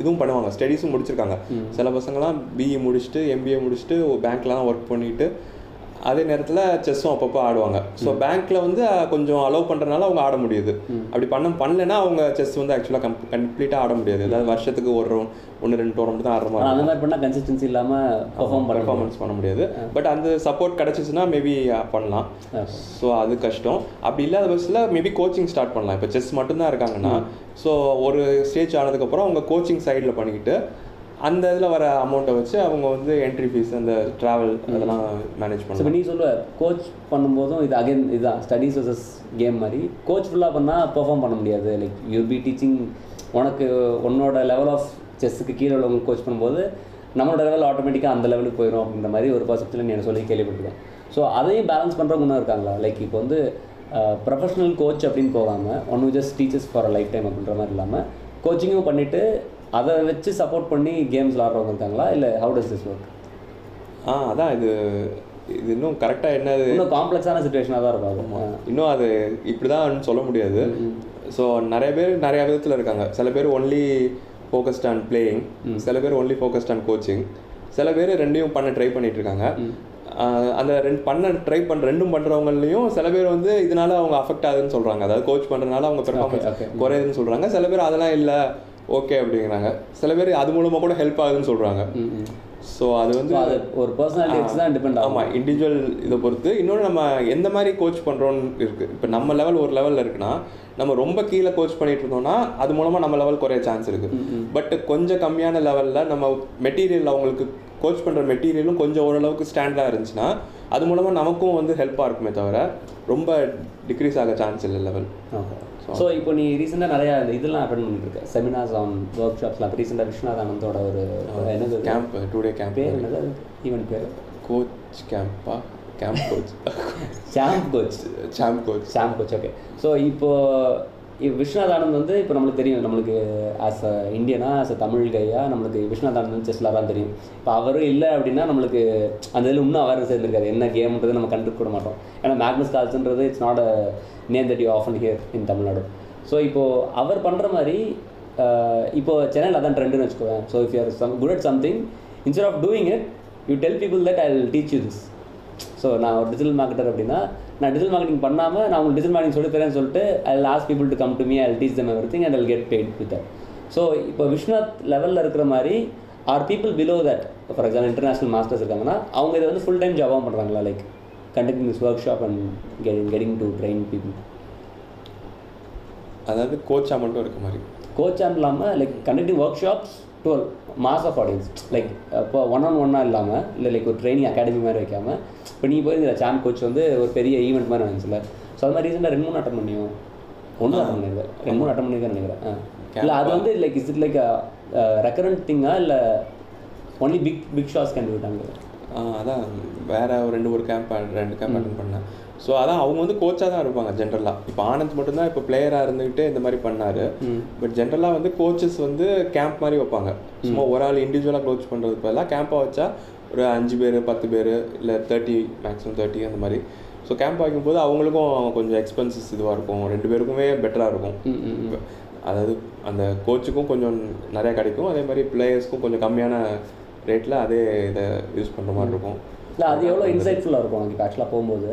இதுவும் பண்ணுவாங்க. ஸ்டடீஸும் முடிச்சிருக்காங்க. சில பசங்களாம் பிஇ முடிச்சுட்டு எம்பிஏ முடிச்சுட்டு பேங்க்ல தான் ஒர்க் பண்ணிட்டு அதே நேரத்தில் செஸ்ஸும் அப்பப்போ ஆடுவாங்க. ஸோ பேங்க்கில் வந்து கொஞ்சம் அலோவ் பண்ணுறதுனால அவங்க ஆட முடியுது. அப்படி பண்ண பண்ணலைன்னா அவங்க செஸ் வந்து ஆக்சுவலாக கம் கம்ப்ளீட்டாக ஆட முடியாது. அதாவது வருஷத்துக்கு ஒரு ஒன்று ரெண்டு டோர்னமெண்ட் தான் ஆடுற மாதிரி அந்த மாதிரி பண்ணால் கன்சிஸ்டன்சி இல்லாமல் பெர்ஃபார்ம் பர்ஃபார்மன்ஸ் பண்ண முடியாது. பட் அந்த சப்போர்ட் கிடச்சிச்சுன்னா மேபி பண்ணலாம். ஸோ அது கஷ்டம். அப்படி இல்லாத பட்சத்தில் மேபி கோச்சிங் ஸ்டார்ட் பண்ணலாம். இப்போ செஸ் மட்டும்தான் இருக்காங்கன்னா ஸோ ஒரு ஸ்டேஜ் ஆனதுக்கப்புறம் அவங்க கோச்சிங் சைடில் பண்ணிக்கிட்டு அந்த இதில் வர அமௌண்ட்டை வச்சு அவங்க வந்து என்ட்ரி ஃபீஸ் அந்த ட்ராவல் அதெல்லாம் மேனேஜ் பண்ணலாம் நீ சொல்லுவ கோச் பண்ணும்போதும் இது அகைன் இதுதான் ஸ்டடீஸ் வர்சஸ் கேம் மாதிரி. கோச் ஃபுல்லாக பண்ணால் பெர்ஃபார்ம் பண்ண முடியாது. லைக் யூ பி டீச்சிங் உனக்கு உன்னோட லெவல் ஆஃப் செஸ்ஸுக்கு கீழே உள்ளவங்க கோச் பண்ணும்போது நம்மளோட லெவல் ஆட்டோமேட்டிக்காக அந்த லெவலுக்கு போயிடும் அப்படின்ற மாதிரி ஒரு பர்செப்டில் நீ சொல்லி கேள்விப்பட்டிருக்கேன். ஸோ அதையும் பேலன்ஸ் பண்ணுறவங்க இருக்காங்களா? லைக் இப்போ வந்து ப்ரொஃபஷனல் கோச் அப்படின்னு போகாமல் one just teachers for life time அப்படின்ற மாதிரி இல்லாமல் கோச்சிங்கும் பண்ணிவிட்டு அதை வச்சு சப்போர்ட் பண்ணி கேம்ஸ் விளாட்றவங்க இருக்காங்களா? இல்லை ஹவு டஸ் திஸ் ஒர்க் ஆ அதான் இது இது இன்னும் கரெக்டாக என்ன இன்னும் காம்ப்ளெக்ஸான சுச்சுவேஷனாக தான் இருக்கும் இன்னும் அது இப்படி தான் சொல்ல முடியாது. ஸோ நிறைய பேர் நிறைய விதத்தில் இருக்காங்க. சில பேர் ஒன்லி ஃபோக்கஸ்ட் ஆன் பிளேயிங் சில பேர் ஒன்லி ஃபோக்கஸ்ட் ஆன் கோச்சிங் சில பேர் ரெண்டையும் பண்ண ட்ரை பண்ணிட்டு இருக்காங்க. அந்த ரெண்டு பண்ண ட்ரை பண்ண ரெண்டும் பண்ணுறவங்களையும் சில பேர் வந்து இதனால அவங்க அஃபெக்ட் ஆகுதுன்னு சொல்கிறாங்க அதாவது கோச் பண்ணுறதுனால அவங்க பெர்ஃபார்மன்ஸ். குறையுதுன்னு சொல்கிறாங்க சில பேர் அதெல்லாம் இல்லை. ஓகே அப்படிங்கிறாங்க. சில பேர் அது மூலமாக கூட ஹெல்ப் ஆகுதுன்னு சொல்கிறாங்க ஸோ அது வந்து ஒரு பர்சனாலிட்டி தான் டிபெண்ட் ஆகும். ஆமாம் இண்டிவிஜுவல் இதை பொறுத்து. இன்னொன்று நம்ம எந்த மாதிரி கோச் பண்ணுறோன்னு இருக்குது இப்போ நம்ம லெவல் ஒரு லெவலில் இருக்குன்னா நம்ம ரொம்ப கீழே கோச் பண்ணிட்டு இருந்தோம்னா அது மூலமாக நம்ம லெவல் குறைய சான்ஸ் இருக்குது பட் கொஞ்சம் கம்மியான லெவலில் நம்ம மெட்டீரியல் அவங்களுக்கு கோச் பண்ணுற மெட்டீரியலும் கொஞ்சம் ஓரளவுக்கு ஸ்டாண்டர்டாக இருந்துச்சுன்னா அது மூலமாக நமக்கும் வந்து ஹெல்ப்பாக இருக்குமே தவிர ரொம்ப டிக்ரீஸ் ஆக சான்ஸ் இல்லை லெவல் ஓகே. ஸோ இப்போ நீ ரீசெண்டாக நிறையா இதெல்லாம் அட்டன் பண்ணிட்டு இருக்க செமினார்ஸ் ஆன் ஒர்க் ஷாப்ஸ்லாம் இப்போ ரீசெண்டாக விஸ்வநாத் ஆனந்தோட ஒரு என்னது கேம்ப் டூ டே கேம்ப் பேர் என்னது? ஈவெண்ட் பேர்? Coach CAMPA camp coach champ coach champ coach champ coach okay so இப்போ இ- விஸ்வநாத் ஆனந்த் வந்து இப்போ நம்மளுக்கு தெரியும். நம்மளுக்கு ஆஸ் அ இந்தியனா ஆஸ் அ தமிழ் கையா நம்மளுக்கு விஸ்வநாத் ஆனந்த் தான் தெரியும். இப்போ அவரும் இல்லை அப்படின்னா நம்மளுக்கு அந்த இதில் இன்னும் அவேர்னஸ் இருந்திருக்காது. என்ன கேம்ன்றது நம்ம கண்டுக்க கூட மாட்டோம். ஏன்னா Magnus கால்ஸ்ன்றது it's not a name that you often hear in Tamil Nadu so இப்போது அவர் பண்ணுற மாதிரி இப்போது சென்னையில் அதான் ட்ரெண்டுன்னு வச்சுக்கோவேன் so if you're some good at something instead of doing it you tell people that I will teach you this so நான் ஒரு டிஜிட்டல் மார்க்கெட்டர் அப்படின்னா நான் டிஜிட்டல் மார்க்கெட்டிங் பண்ணாமல் நான் உங்களுக்கு டிஜிட்டல் மார்க்கெட்டிங் சொல்லி தரேன்னு சொல்லிட்டு I lost people to come to me I teach them everything and I'll get paid with so இப்போ விஸ்வநாத் லெவலில் இருக்கிற மாதிரி or people below that for example international masters இருக்காங்கன்னா அவங்க இதை வந்து ஃபுல் டைம் ஜாபாக பண்ணுறாங்களா like conducting this workshop and getting getting to train people அதாவது கோச்சாக மட்டும் இருக்க மாதிரி. கோச்சாக இல்லாமல் like conducting workshops to mass of audience like இப்போ ஒன் ஆன் ஒன்னாக இல்லாமல் இல்லை லைக் ஒரு ட்ரைனிங் அகாடமி மாதிரி வைக்காமல் இப்போ நீ போய் இந்த சாம் கோச் வந்து ஒரு பெரிய ஈவெண்ட் மாதிரி நினச்சில ஸோ அது மாதிரி ரீசெண்டாக ரெண்டு மூணு அட்டன் பண்ணியும் ஒன்று அட்டன் பண்ணியிருக்கேன் ரெண்டு மூணு அட்டன் பண்ணியிருக்கேன் நினைக்கிறேன். இல்லை அது வந்து like is it like recurrent திங்கா இல்லை ஒன்லி பிக் பிக் ஷாஸ் கேன் விட்டாங்க ஆ, அதான். வேற ஒரு ரெண்டு ஒரு கேம்ப் ரெண்டு கேம்ப் அட்டன் பண்ணேன். ஸோ அதான் அவங்க வந்து கோச்சாக தான் இருப்பாங்க ஜென்ரலாக இப்போ ஆனந்த் மட்டும்தான் இப்போ பிளேயராக இருந்துக்கிட்டு இந்த மாதிரி பண்ணாரு. பட் ஜென்ரலாக வந்து கோச்சஸ் வந்து கேம்ப் மாதிரி வைப்பாங்க. சும்மா ஒரு ஆள் இண்டிவிஜுவலாக கோச் பண்ணுறதுக்கு பதிலாக கேம்பாக வச்சா ஒரு அஞ்சு பேர் பத்து பேர் இல்லை தேர்ட்டி மேக்ஸிமம் தேர்ட்டி அந்த மாதிரி. ஸோ கேம்ப் வைக்கும்போது அவங்களுக்கும் கொஞ்சம் எக்ஸ்பென்சஸ் இதுவாக இருக்கும். ரெண்டு பேருக்குமே பெட்டராக இருக்கும். அதாவது அந்த கோச்சுக்கும் கொஞ்சம் நிறையா கிடைக்கும். அதே மாதிரி பிளேயர்ஸ்க்கும் கொஞ்சம் கம்மியான ரேட்டில் அதே இதை யூஸ் பண்ணுற மாதிரி இருக்கும். இல்லை அது எவ்வளோ இன்சைட்ஃபுல்லாக இருக்கும் இப்போ ஆக்சுவலாக போகும்போது.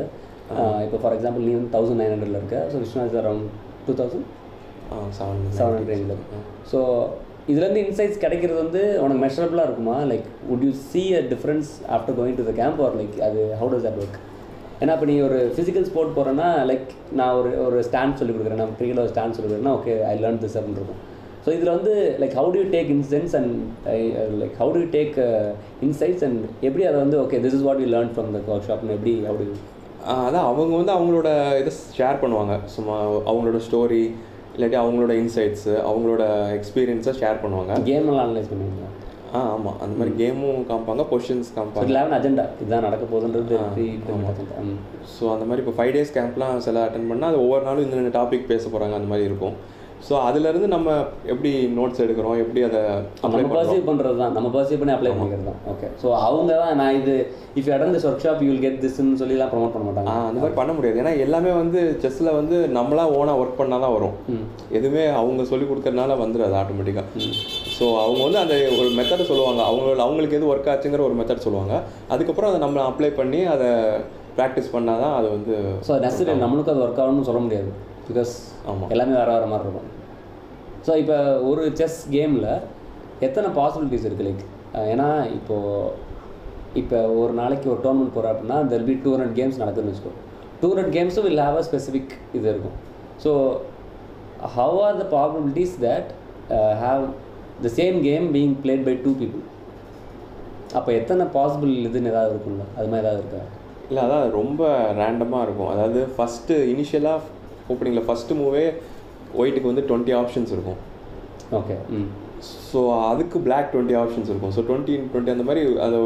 இப்போ ஃபார் எக்ஸாம்பிள் நீ வந்து தௌசண்ட் நைன் ஹண்ட்ரட்ல இருக்க. So Viswanath around two thousand seven seven hundred so இதுலேருந்து இன்சைட்ஸ் கிடைக்கிறது வந்து உனக்கு மெஷரபிளாக இருக்குமா? Like would you see a difference after going to the camp or like அது how does that work? ஏன்னா இப்போ நீ ஒரு ஃபிசிக்கல் ஸ்போர்ட் போகிறேன்னா லைக் நான் ஒரு ஒரு ஸ்டாண்ட் சொல்லி கொடுக்குறேன். நான் கிரிக்கெட்டில் ஒரு ஸ்டாண்ட் சொல்லி கொடுக்குறேன்னா ஓகே ஐ லேர்ன் திஸ் அப்படின்னு இருக்கும் ஸோ இதில் வந்து like how do you take incense and like how do you take insights and எப்படி அதை வந்து okay this is what you learn from the work ஷாப்னு எப்படி ஆஹ் அதான் அவங்க வந்து அவங்களோட இதை ஷேர் பண்ணுவாங்க. சும்மா அவங்களோட ஸ்டோரி இல்லாட்டி அவங்களோட இன்சைட்ஸு அவங்களோட எக்ஸ்பீரியன்ஸை ஷேர் பண்ணுவாங்க. கேம் எல்லாம் அனலைஸ் பண்ணுவீங்களா? ஆ ஆமாம் அந்த மாதிரி கேமும் காமிப்பாங்க கொஷின்ஸ் காமிப்பாங்க. இதில் அஜெண்டா இதுதான் நடக்க போகுதுன்றது ஸோ அந்த மாதிரி இப்போ ஃபைவ் டேஸ் கேம்ப்லாம் சில அட்டன் பண்ணால் அது ஒவ்வொரு நாளும் இந்த டாபிக் பேச போகிறாங்க அந்த மாதிரி இருக்கும். ஸோ அதுலேருந்து நம்ம எப்படி நோட்ஸ் எடுக்கிறோம்? எப்படி அதை அப்ளை நம்ம பர்சீவ் பண்ணுறது தான் நம்ம பர்சீவ் பண்ணி அப்ளை பண்ணிக்கிறது தான் ஓகே ஸோ அவங்க தான் நான் இது if attend this workshop you will get திஸ்ன்னு சொல்லிலாம் ப்ரொமோட் பண்ண மாட்டாங்க. அந்த மாதிரி பண்ண முடியாது. ஏன்னா எல்லாமே வந்து செஸ்ஸில் வந்து நம்மளா ஓனாக ஒர்க் பண்ணால் தான் வரும். எதுவுமே அவங்க சொல்லி கொடுக்கறதுனால வந்துடாது ஆட்டோமேட்டிக்காக ஸோ அவங்க வந்து அந்த ஒரு மெத்தடை சொல்லுவாங்க. அவங்க அவங்களுக்கு எது ஒர்க் ஆச்சுங்கிற ஒரு மெத்தட் சொல்லுவாங்க. அதுக்கப்புறம் அதை நம்ம அப்ளை பண்ணி அதை ப்ராக்டிஸ் பண்ணால் தான் அது வந்து ஸோ நெசசரி நம்மளுக்கு அது ஒர்க் ஆகணும்னு சொல்ல முடியாது. பிகாஸ் ஆமாம் எல்லாமே வேறு வேறு மாதிரி இருக்கும். ஸோ இப்போ ஒரு செஸ் கேமில் எத்தனை பாசிபிலிட்டிஸ் இருக்குது லைக் ஏன்னா இப்போது இப்போ ஒரு நாளைக்கு ஒரு டோர்னமெண்ட் போகிறோம் அப்படின்னா there be two hundred games நடக்குதுன்னு வச்சுக்கோ. டூ ஹண்ட்ரட் கேம்ஸும் வில் ஹாவ் அ ஸ்பெசிஃபிக் இது இருக்கும். So how are the probabilities that have the same game being played by two people அப்போ எத்தனை பாசிபிள் இதுன்னு ஏதாவது இருக்கும்ல? அது மாதிரி ஏதாவது இருக்கா? இல்லை அதான் ரொம்ப ரேண்டமாக இருக்கும். அதாவது ஃபஸ்ட்டு இனிஷியலாக ஓப்பனிங்கில் ஃபஸ்ட்டு மூவே ஒயிட்டுக்கு வந்து டுவெண்ட்டி ஆப்ஷன்ஸ் இருக்கும். ஓகே ஸோ அதுக்கு பிளாக் டுவெண்ட்டி ஆப்ஷன்ஸ் இருக்கும். ஸோ டுவெண்ட்டி டுவெண்ட்டி அந்த மாதிரி அது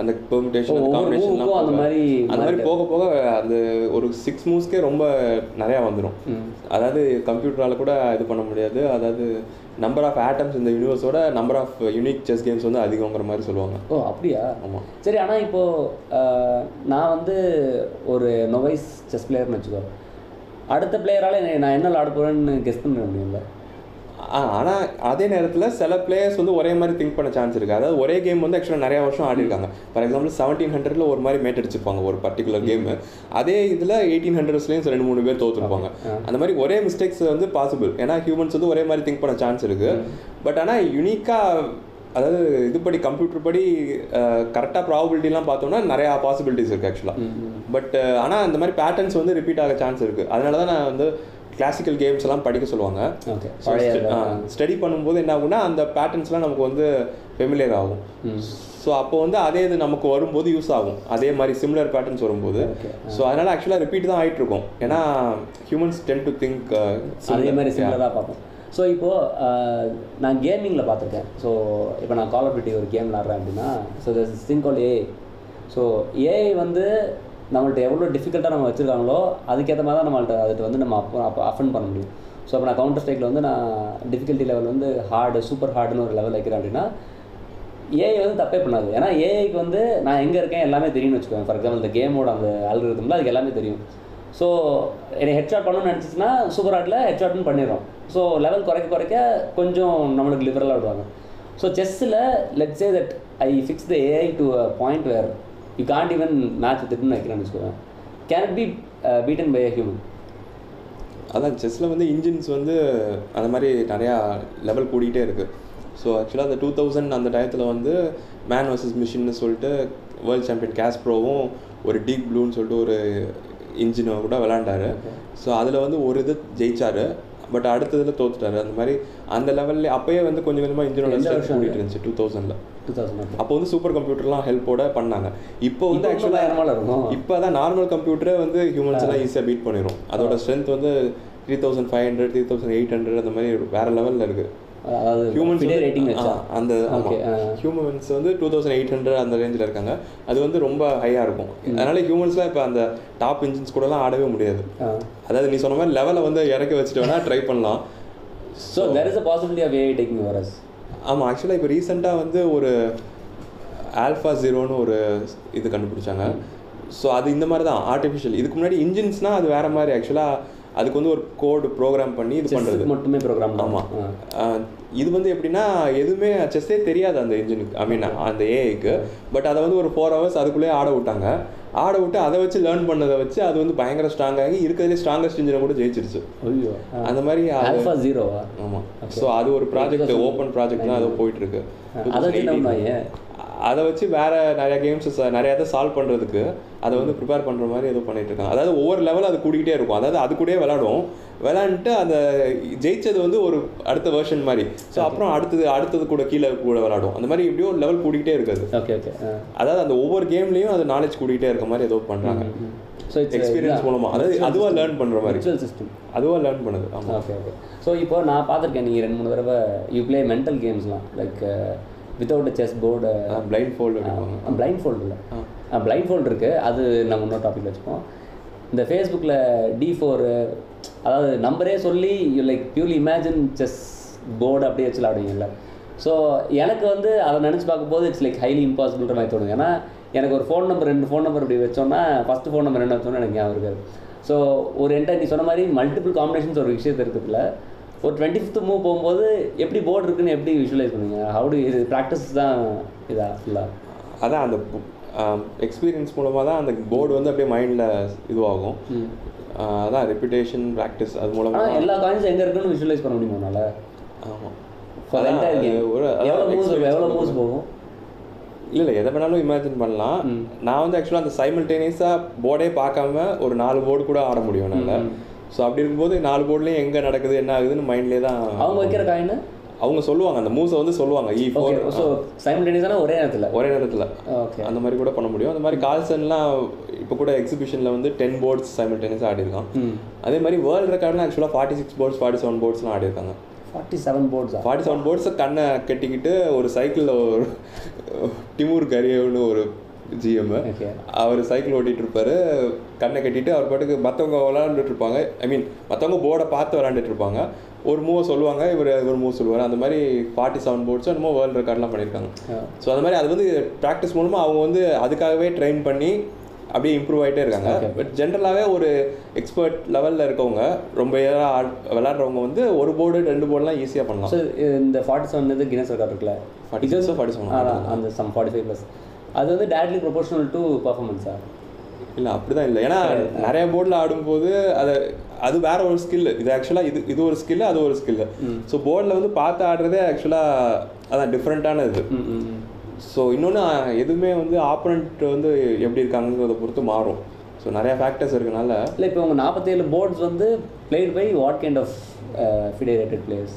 அந்த பெர்மிட்டேஷன் அந்த காம்பினேஷன்லாம் அந்த மாதிரி அந்த மாதிரி போக போக அந்த ஒரு சிக்ஸ் மூவ்ஸ்க்கே ரொம்ப நிறையா வந்துடும் அதாவது கம்ப்யூட்டரால் கூட இது பண்ண முடியாது. அதாவது நம்பர் ஆஃப் ஆட்டம்ஸ் இந்த யூனிவர்ஸோட number of unique chess games வந்து அதிகங்கிற மாதிரி சொல்லுவாங்க. ஓ அப்படியா? ஆமாம் சரி ஆனால் இப்போது நான் வந்து ஒரு நொவைஸ் செஸ் பிளேயர்னு வச்சுக்கோ. அடுத்த பிளேயரால் நான் என்ன விளாட போகிறேன்னு கெஸ் பண்ண முடியும்ல ஆ ஆனால் அதே நேரத்தில் சில பிளேயர்ஸ் வந்து ஒரே மாதிரி திங்க் பண்ண சான்ஸ் இருக்குது அதாவது ஒரே கேம் வந்து ஆக்சுவலாக நிறைய வருஷம் ஆடி இருக்காங்க. ஃபார் எக்ஸாம்பிள் செவன்டீன் ஹண்ட்ரட்ல ஒரு மாதிரி மேட் அடிச்சிருப்பாங்க ஒரு பர்டிகுலர் கேம் அதே இதில் எயிட்டீன் ஹண்ட்ரட்ஸ்லேயும் ரெண்டு மூணு பேர் தோத்துருப்பாங்க. அந்த மாதிரி ஒரே மிஸ்டேக்ஸ் வந்து பாசிபிள் ஏன்னா ஹியூமன்ஸ் வந்து ஒரே மாதிரி திங்க் பண்ண சான்ஸ் இருக்குது பட் ஆனால் யூனிக்காக அதாவது இதுபடி கம்ப்யூட்டர் படி கரெக்டாக ப்ராபபிலிட்டிலாம் பார்த்தோம்னா நிறையா பாசிபிலிட்டிஸ் இருக்குது ஆக்சுவலாக பட் ஆனால் இந்த மாதிரி பேட்டர்ன்ஸ் வந்து ரிப்பீட் ஆக சான்ஸ் இருக்குது அதனால தான் நான் வந்து கிளாசிக்கல் கேம்ஸ் எல்லாம் படிக்க சொல்லுவாங்க. ஸ்டடி பண்ணும்போது என்ன ஆகும்னா அந்த பேட்டர்ன்ஸ்லாம் நமக்கு வந்து ஃபெமிலியர் ஆகும். ஸோ அப்போ வந்து அதே இது நமக்கு வரும்போது யூஸ் ஆகும். அதே மாதிரி சிமிலர் பேட்டர்ன்ஸ் வரும்போது. ஸோ அதனால ஆக்சுவலாக ரிப்பீட் தான் ஆயிட்டு இருக்கும் ஏன்னா ஹியூமன்ஸ் டென் டு திங்க் அதே மாதிரி சிமிலராக பார்ப்போம். ஸோ இப்போது uh, நான் கேமிங்கில் பார்த்துருக்கேன். ஸோ இப்போ நான் கால் ஆஃப் டியூட்டி ஒரு கேம் விளாட்றேன் அப்படின்னா so this thing call AI so AI வந்து நம்மள்ட்ட எவ்வளோ டிஃபிகல்ட்டாக நம்ம வச்சுருக்காங்களோ அதுக்கேற்ற மாதிரி தான் நம்மள்ட்ட அதுக்கு வந்து நம்ம அப்போ அப்போ அஃபன் பண்ண முடியும். ஸோ இப்போ நான் கவுண்டர் ஸ்ட்ரைக்கில் வந்து நான் டிஃபிகல்ட்டி லெவல் வந்து ஹார்டு சூப்பர் ஹார்டுன்னு ஒரு லெவல் வைக்கிறேன் அப்படின்னா ஏஐ வந்து தப்பே பண்ணாது. ஏன்னா ஏஐக்கு வந்து நான் எங்கே இருக்கேன் எல்லாமே தெரியும்னு வச்சுக்கோங்க ஃபார் எக்ஸாம்பிள் இந்த கேமோட அந்த அல்கிருத்தம்ல அதுக்கு எல்லாமே தெரியும். ஸோ என்னை ஹெட்ஷாட் பண்ணணும்னு நினச்சிச்சுன்னா சூப்பர் ஹார்ட்டில் ஹெட்ஷாட்னு பண்ணிடுறோம். ஸோ லெவல் குறைக்க குறைக்க கொஞ்சம் நம்மளுக்கு லிபரலாக விடுவாங்க. So செஸ்ஸில் let say that I fix the AI to a point where you can't even match திட்டுன்னு வைக்கிறேன்னு வச்சுக்கோங்க can it be beaten by a human அதான் செஸ்ஸில் வந்து இன்ஜின்ஸ் வந்து அந்த மாதிரி நிறையா லெவல் கூடிக்கிட்டே இருக்குது ஸோ ஆக்சுவலாக அந்த டூ தௌசண்ட் அந்த டயத்தில் வந்து மேன் வர்சஸ் மிஷின்னு சொல்லிட்டு வேர்ல்ட் சாம்பியன் கேஸ்ப்ரோவும் ஒரு டீப் ப்ளூன்னு சொல்லிட்டு ஒரு இன்ஜினை கூட விளாண்டாரு. ஸோ அதில் வந்து ஒரு இது ஜெயிச்சாரு. பட் அடுத்ததில் தோத்துட்டாரு. அந்த மாதிரி அந்த லெவல்ல அப்பயே வந்து கொஞ்சம் கொஞ்சமாக இன்ஜினோட கூடிட்டு இருந்துச்சு? டூ தௌசண்டில் டூ தௌசண்ட் அப்போ வந்து சூப்பர் கம்ப்யூட்டர்லாம் ஹெல்ப்போட பண்ணாங்க. இப்போ வந்து ஆக்சுவலாக இருக்கும். இப்போ தான் நார்மல் கம்ப்யூட்டரே வந்து ஹியூமன்ஸ் எல்லாம் ஈஸியாக பீட் பண்ணிடும் அதோட ஸ்ட்ரென்த் வந்து three thousand five hundred three thousand eight hundred அந்த மாதிரி வேற லெவலில் இருக்கு. ரேட்டிங் அந்த ஹியூமன்ஸ் வந்து டூ தௌசண்ட் எயிட் ஹண்ட்ரட் அந்த ரேஞ்சில் இருக்காங்க. அது வந்து ரொம்ப ஹையாக இருக்கும். அதனால ஹியூமன்ஸ்லாம் இப்போ அந்த டாப் இன்ஜின்ஸ் கூடலாம் ஆடவே முடியாது. அதாவது நீ சொன்ன மாதிரி லெவலை வந்து இறக்கி வச்சுட்டு ட்ரை பண்ணலாம். So there is a possibility of AI taking over as ஆமாம் ஆக்சுவலாக இப்போ ரீசெண்டாக வந்து ஒரு ஆல்ஃபா ஜீரோன்னு ஒரு இது கண்டுபிடிச்சாங்க. ஸோ அது இந்த மாதிரி தான் ஆர்டிஃபிஷியல் இதுக்கு முன்னாடி இன்ஜின்ஸ்னால் அது வேற மாதிரி ஆக்சுவலாக அதுக்கு வந்து ஒரு கோடு ப்ரோக்ராம் பண்ணி இது பண்ணுறது மட்டுமே ப்ரோக்ராம் ஆமாம் இது வந்து எப்படின்னா எதுவுமே செஸ்ஸே தெரியாது அந்த இன்ஜினுக்கு ஐ மீன் அந்த ஏஐக்கு பட் அதை வந்து ஒரு ஃபோர் ஹவர்ஸ் அதுக்குள்ளேயே ஆட விட்டாங்க. ஆட விட்டு அதை வச்சு லேர்ன் பண்ணதை வச்சு அது வந்து பயங்கர ஸ்ட்ராங் ஆகி இருக்கிறதுலே ஸ்ட்ராங்கஸ்ட் இன்ஜினை கூட ஜெயிச்சிருச்சு. அந்த மாதிரி ஆல்ஃபா ஜீரோவா ஆமாம் ஸோ அது ஒரு ப்ராஜெக்ட் ஓப்பன் ப்ராஜெக்ட் தான் அது போயிட்டு இருக்கு. அதை வச்சு வேற நிறைய கேம்ஸ் நிறைய இதை சால்வ் பண்ணுறதுக்கு அதை வந்து ப்ரிப்பேர் பண்ணுற மாதிரி ஏதோ பண்ணிட்டு இருக்காங்க. அதாவது ஒவ்வொரு லெவல் அது கூடிக்கிட்டே இருக்கும். அதாவது அது கூடயே விளாடும் விளாண்டுட்டு அந்த ஜெயிச்சது வந்து ஒரு அடுத்த வெர்ஷன் மாதிரி. ஸோ அப்புறம் அடுத்தது அடுத்தது கூட கீழே கூட விளாடும் அந்த மாதிரி எப்படியோ லெவல் கூடிக்கிட்டே இருக்காது. ஓகே ஓகே அதாவது அந்த ஒவ்வொரு கேம்லேயும் அது நாலேஜ் கூடிக்கிட்டே இருக்க மாதிரி ஏதோ பண்ணுறாங்க ஸோ இட்ஸ் எக்ஸ்பீரியன்ஸ் மூலமா. அதாவது அதுவா லேர்ன் பண்ணுற மாதிரி. விர்ச்சுவல் சிஸ்டம் அதுவா லேர்ன் பண்ணுது. ஆமாம் ஓகே ஓகே ஸோ இப்போ நான் பார்த்துருக்கேன் நீங்கள் ரெண்டு மூணு தடவை யூ ப்ளே மென்டல் கேம்ஸ்லாம் like without chess board blindfold blindfold இல்லை. பிளைண்ட் ஃபோல்டு இருக்குது அது நம்ம இன்னொரு டாபிக் வச்சுப்போம். இந்த ஃபேஸ்புக்கில் டி ஃபோரு அதாவது நம்பரே சொல்லி you like purely imagine chess board அப்படியே வச்சு விளாடுவீங்கல்ல. ஸோ எனக்கு வந்து அதை நினச்சி பார்க்கும்போது இட்ஸ் லைக் ஹைலி இம்பாசிபிள்ன்ற மாதிரி தோணுது. ஏன்னா எனக்கு ஒரு ஃபோன் நம்பர் ரெண்டு ஃபோன் நம்பர் இப்படி வச்சோன்னா ஃபஸ்ட்டு ஃபோன் நம்பர் என்ன வச்சோன்னா எனக்கு ஞாபகம் இருக்காது. ஸோ ஒரு என்கிட்ட நீ சொன்ன மாதிரி மல்டிபிள் காம்பினேஷன்ஸ் ஒரு விஷயத்து இருக்குதுல ஒரு டுவெண்ட்டி ஃபிஃப்த் மூவ் போகும்போது எப்படி போர்டு இருக்குன்னு எப்படி விஷுவலைஸ் பண்ணுவீங்க? ஹவு டு இது ப்ராக்டிஸ் தான் இதா ஃபுல்லாக அதான் அந்த எக்ஸ்பீரியன்ஸ் மூலமாக தான் அந்த போர்டு வந்து அப்படியே மைண்டில் இதுவாகும். அதான் ரெப்புடேஷன் ப்ராக்டிஸ் அது மூலமாக எல்லா காயின்ஸ் எங்கே இருக்குன்னு விஷுவலைஸ் பண்ண முடியுமா உன்னால? ஆமாம் எவ்வளோ. மூவ்ஸ் போகும்? இல்லை இல்லை எதை வேணாலும் இமேஜின் பண்ணலாம். நான் வந்து ஆக்சுவலாக அந்த சைமல்டேனியஸாக போர்டே பார்க்காம ஒரு நாலு போர்டு கூட ஆட முடியும் என்னால் ஸோ அப்படி இருக்கும்போது நாலு போர்ட்லேயும் எங்கே நடக்குது என்ன ஆகுதுன்னு மைண்ட்லேயே தான் அவங்க வைக்கிற காயின் அவங்க சொல்லுவாங்க அந்த மூவ்ஸை வந்து சொல்லுவாங்க இ ஃபோர் ஸோ சைமல்டேனியஸான ஒரே நேரத்தில்? ஒரே நேரத்தில். ஓகே அந்த மாதிரி கூட பண்ண முடியும். அந்த மாதிரி கால்சன்லாம் இப்போ கூட எக்ஸிபிஷனில் வந்து டென் போர்ட்ஸ் சைமல்டேனியஸாக ஆடிருக்கான் அதே மாதிரி வேர்ல்டு ரெக்கார்ட்லாம் ஆக்சுவலாக forty six boards forty seven போர்ட்ஸ்லாம் ஆடிருக்காங்க ஃபார்ட்டி செவன் போர்ட்ஸா ஃபார்ட்டி செவன் போர்ட்ஸை கண்ணை கட்டிக்கிட்டு ஒரு சைக்கிளில் ஒரு டிமூர் கரியவ்னு ஒரு ஜிஎம் அவர் சைக்கிள் ஓட்டிட்டு இருப்பாரு. கண்ணை கட்டிட்டு அவர் பாட்டுக்கு மற்றவங்க விளாண்டுட்டு இருப்பாங்க ஐ மீன் மற்றவங்க போர்டை பார்த்து விளாண்டுட்டு இருப்பாங்க ஒரு மூவை சொல்லுவாங்க இவர் ஒரு மூவ் சொல்லுவார். அந்த மாதிரி ஃபார்ட்டி செவன் போர்ட்ஸும் என்னமோ வேர்ல்டு ரெக்கார்ட்லாம் பண்ணியிருக்காங்க. ஸோ அந்த மாதிரி அது வந்து ப்ராக்டிஸ் மூலமாக அவங்க வந்து அதுக்காகவே ட்ரெயின் பண்ணி அப்படியே இம்ப்ரூவ் ஆகிட்டே இருக்காங்க. பட் ஜென்ரலாகவே ஒரு எக்ஸ்பர்ட் லெவலில் இருக்கவங்க ரொம்ப விளாட்றவங்க வந்து ஒரு போர்டு ரெண்டு போர்டுலாம் ஈஸியாக பண்ணலாம். ஸோ இந்த ஃபார்ட்டி செவன் இது கினஸ் ரெக்கார்ட் இருக்குல்ல? ஃபார்ட்டி சிக்ஸோ ஃபார்ட்டி செவன் அந்த சம் ஃபார்ட்டி ஃபைவ் ப்ளஸ் அது வந்து டேரக்ட்லி ப்ரொபோஷனல் டு பர்ஃபார்மன்ஸா இல்லை அப்படிதான் இல்லை. ஏன்னா நிறைய போர்டில் ஆடும்போது அது அது வேற ஒரு ஸ்கில் இது ஆக்சுவலாக இது இது ஒரு ஸ்கில் அது ஒரு ஸ்கில் ஸோ போர்டில் வந்து பார்த்து ஆடுறதே ஆக்சுவலாக அதான் டிஃப்ரெண்ட்டான இது ஸோ இன்னொன்று எதுவுமே வந்து ஆப்பனண்ட் வந்து எப்படி இருக்காங்கிறத பொறுத்து மாறும். ஸோ நிறைய ஃபேக்டர்ஸ் இருக்கனால இல்லை இப்போ உங்கள் நாற்பத்தேழு போர்ட்ஸ் வந்து played by what kind of FIDE rated players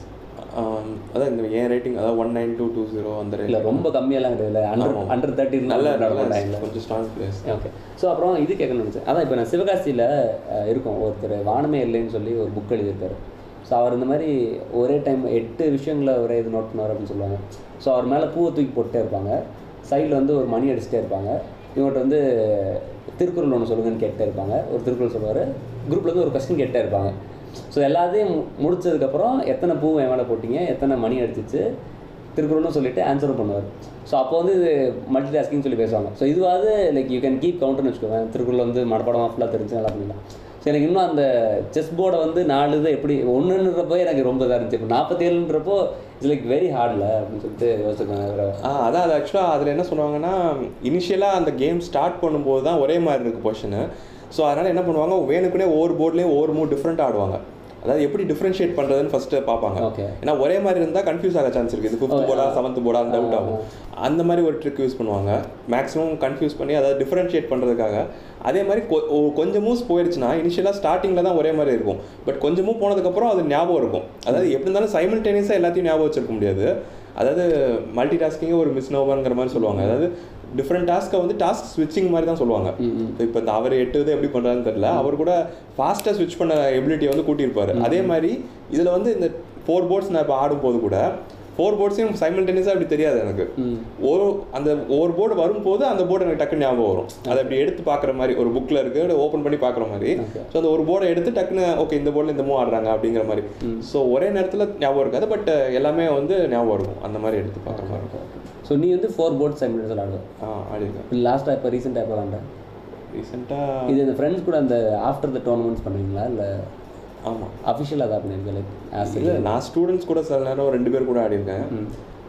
அதான் இந்த என் ரேட்டிங் அதாவது one nine two two zero அந்த இல்லை ரொம்ப கம்மியெல்லாம் கிடையாது. அண்டர். அண்டர் தேர்ட்டி நல்ல கொஞ்சம் ஸ்ட்ராங் பிளேஸ் ஓகே ஸோ அப்புறம் இது கேட்கணும்னு நினச்சேன். அதான் இப்போ நான் சிவகாசியில் இருக்கும். ஒருத்தர் வானமே இல்லைன்னு சொல்லி ஒரு புக் எழுதியிருக்காரு. ஸோ அவர் இந்த மாதிரி ஒரே டைம் எட்டு விஷயங்களை ஒரே இது நோட் பண்ணுவார் அப்படின்னு சொல்லுவாங்க. ஸோ அவர் மேலே பூவை தூக்கி போட்டே இருப்பாங்க. சைடில் வந்து ஒரு மணி அடிச்சுட்டே இருப்பாங்க. இவங்கள்ட்ட வந்து திருக்குறள் ஒன்று சொல்லுங்கன்னு கேட்டே இருப்பாங்க. ஒரு திருக்குறள் சொல்லுவார். குரூப்பில் வந்து ஒரு கொஸ்டின் கேட்டே இருப்பாங்க. ஸோ எல்லாத்தையும் மு- முடிச்சதுக்கப்புறம் எத்தனை பூ என் மேலே போட்டீங்க? எத்தனை மணி அடிச்சிச்சு? திருக்குறள்னு சொல்லிட்டு ஆன்சரும் பண்ணுவார். ஸோ அப்போ வந்து இது மல்டி டாஸ்கிங் சொல்லி பேசுவாங்க. ஸோ இதுவாவது லைக் யூ கேன் கீப் கவுண்டர்னு வச்சுக்கோங்க. திருக்குறள் வந்து மனப்பாடமாக ஃபுல்லாக தெரிஞ்சு நல்லா பண்ணிடலாம். ஸோ எனக்கு இன்னும் அந்த செஸ் போர்டை வந்து நாலு இது எப்படி ஒன்றுன்றப்போ எனக்கு ரொம்ப இதாக இருந்துச்சு. இப்போ நாற்பத்தேழுன்றப்போ இட்ஸ் லைக் வெரி ஹார்டில் அப்படின்னு சொல்லிட்டு யோசிச்சுக்கோங்க ஆ அதான் அது ஆக்சுவலாக அதில் என்ன சொல்லுவாங்கன்னா இனிஷியலாக அந்த கேம் ஸ்டார்ட் பண்ணும்போது தான் ஒரே மாதிரி இருக்குது பொசிஷனு ஸோ அதனால் என்ன பண்ணுவாங்க? வேணுக்குனே ஒவ்வொரு போர்ட்லேயும் ஒவ்வொரு மூவ் டிஃப்ரெண்ட் ஆடுவாங்க. அதாவது எப்படி டிஃப்ரென்ஷியேட் பண்ணுறதுன்னு ஃபஸ்ட்டு பார்ப்பாங்க. ஏன்னா ஒரே மாதிரி இருந்தால் கன்ஃபியூஸ் ஆக சான்ஸ் இருக்குது இது ஃபிஃப்த் போர்டா செவன்த் போர்டா டவுட் ஆகும். அந்த மாதிரி ஒரு ட்ரிக் யூஸ் பண்ணுவாங்க. மேக்ஸிமம் கன்ஃபியூஸ் பண்ணி அதாவது டிஃப்ரென்ஷியேட் பண்ணுறதுக்காக அதே மாதிரி கொஞ்சம் மூவ்ஸ் போயிடுச்சுன்னா இனிஷியலாக ஸ்டார்டிங்கில் தான் ஒரே மாதிரி இருக்கும். பட் கொஞ்சம் மூவ் போனதுக்கப்புறம் அது ஞாபகம் இருக்கும். அதாவது எப்படி இருந்தாலும் சைமல்டேனியஸாக எல்லாத்தையும் ஞாபகம் வச்சிருக்க முடியாது. அதாவது மல்டி டாஸ்கிங்கே ஒரு மிஸ் நோவருங்கிற மாதிரி சொல்லுவாங்க. அதாவது டிஃப்ரெண்ட் டாஸ்க்கை வந்து டாஸ்க் ஸ்விட்சிங் மாதிரி தான் சொல்லுவாங்க. இப்போ இந்த அவர் எட்டு இது எப்படி பண்ணுறாருன்னு தெரியல. அவர் கூட ஃபாஸ்ட்டாக ஸ்விட்ச் பண்ண எபிலிட்டியை வந்து கூட்டியிருப்பாரு. அதே மாதிரி இதில் வந்து இந்த ஃபோர் போர்ட்ஸ் நான் இப்போ ஆடும்போது கூட ஃபோர் போர்ட்ஸையும் சைமல்டேனியஸாக அப்படி தெரியாது எனக்கு. ஒரு அந்த ஒவ்வொரு போர்டு வரும்போது அந்த போர்டு எனக்கு டக்குன்னு ஞாபகம் வரும். அதை அப்படி எடுத்து பார்க்குற மாதிரி ஒரு புக்கில் இருக்கு ஓப்பன் பண்ணி பார்க்குற மாதிரி. ஸோ அந்த ஒரு போர்டை எடுத்து டக்குன்னு ஓகே இந்த போர்டில் இந்த மூவ் ஆடுறாங்க அப்படிங்கிற மாதிரி. ஸோ ஒரே நேரத்தில் ஞாபகம் இருக்காது பட் எல்லாமே வந்து ஞாபகம் இருக்கும். அந்த மாதிரி எடுத்து பார்க்குற மாதிரி இருக்கும். ஸோ நீ வந்து ஃபோர் போர்ட் சைமில்ஸ் விளாடுவேன் ஆ ஆடிருக்கேன் இப்போ லாஸ்ட்டாக இப்போ ரீசெண்டாக எப்போ விளாண்டேன் ரீசெண்டாக இது இந்த ஃப்ரெண்ட்ஸ் கூட அந்த ஆஃப்டர் த டோர்னமெண்ட்ஸ் பண்ணுவீங்களா? இல்லை ஆமாம் அஃபிஷியலாக தான் பண்ணியிருக்கேன் லைக் இல்லை நான் ஸ்டூடெண்ட்ஸ் கூட சில நேரம் ரெண்டு பேர் கூட ஆடிருக்கேன்.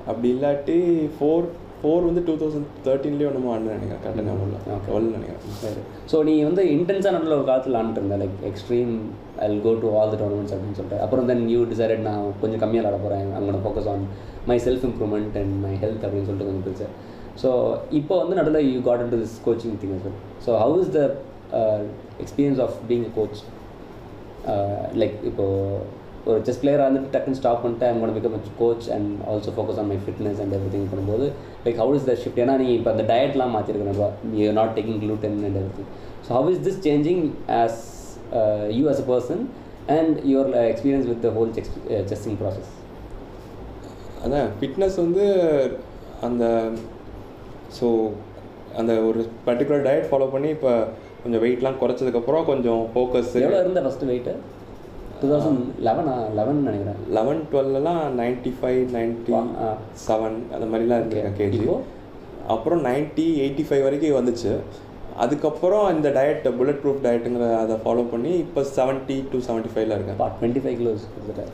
அப்படி இல்லாட்டி ஃபோர் ஃபோர் வந்து டூ தௌசண்ட் தேர்ட்டீன்லேயே ஒன்றுமோ ஆடினு நினைக்கிறேன். கரெக்டாக ஞாபகம் இல்லை. டுவெல் நினைக்கிறேன். சரி. ஸோ நீ வந்து இன்டென்ஸாக நடுவில் ஒரு காலத்தில் இருந்த like extreme I go to all the tournaments அப்படின்னு சொல்லிட்டு. அப்புறம் தென் யூ டிசைடட் நான் கொஞ்சம் கம்மியாக விளாட போகிறேன் அங்கே focus on my self improvement and my health அப்படின்னு சொல்லிட்டு கொஞ்சம் பிடிச்சேன் ஸோ இப்போ வந்து நடுவில் you got into this coaching thing well. So how is the experience of being a coach like இப்போது ஒரு செஸ் பிளேயராக வந்துட்டு டக்குன்னு ஸ்டாப் பண்ணிட்டு I'm coach and also focus on my fitness and everything பண்ணும்போது like how is the shift ஏன்னா நீ இப்போ அந்த டயட்லாம் மாற்றிருக்கணும் you not taking gluten and everything so how is this changing as you as a person and your experience with the whole chessing process அதான் fitness வந்து அந்த so அந்த ஒரு பர்டிகுலர் டயட் ஃபாலோ பண்ணி இப்போ கொஞ்சம் வெயிட்லாம் குறைச்சதுக்கப்புறம் கொஞ்சம் ஃபோக்கஸ் எவ்வளோ இருந்த ஃபஸ்ட்டு வெயிட்டு டூ தௌசண்ட் லெவனா லெவன் நினைக்கிறேன். லெவன் டுவெல்லாம் ninety five ninety uh. Seven அந்த மாதிரிலாம் இருந்திருக்கேன் கேஜி? அப்புறம் நைன்ட்டி எயிட்டி ஃபைவ் வரைக்கும் வந்துச்சு. அதுக்கப்புறம் இந்த டயட் புல்லட் ப்ரூஃப் டயட்டுங்கிற அதை ஃபாலோ பண்ணி இப்போ செவன்ட்டி டு செவன்ட்டி ஃபைவ்ல இருக்கேன். டுவெண்ட்டி ஃபைவ் கிலோஸ் கிட்டத்தட்ட.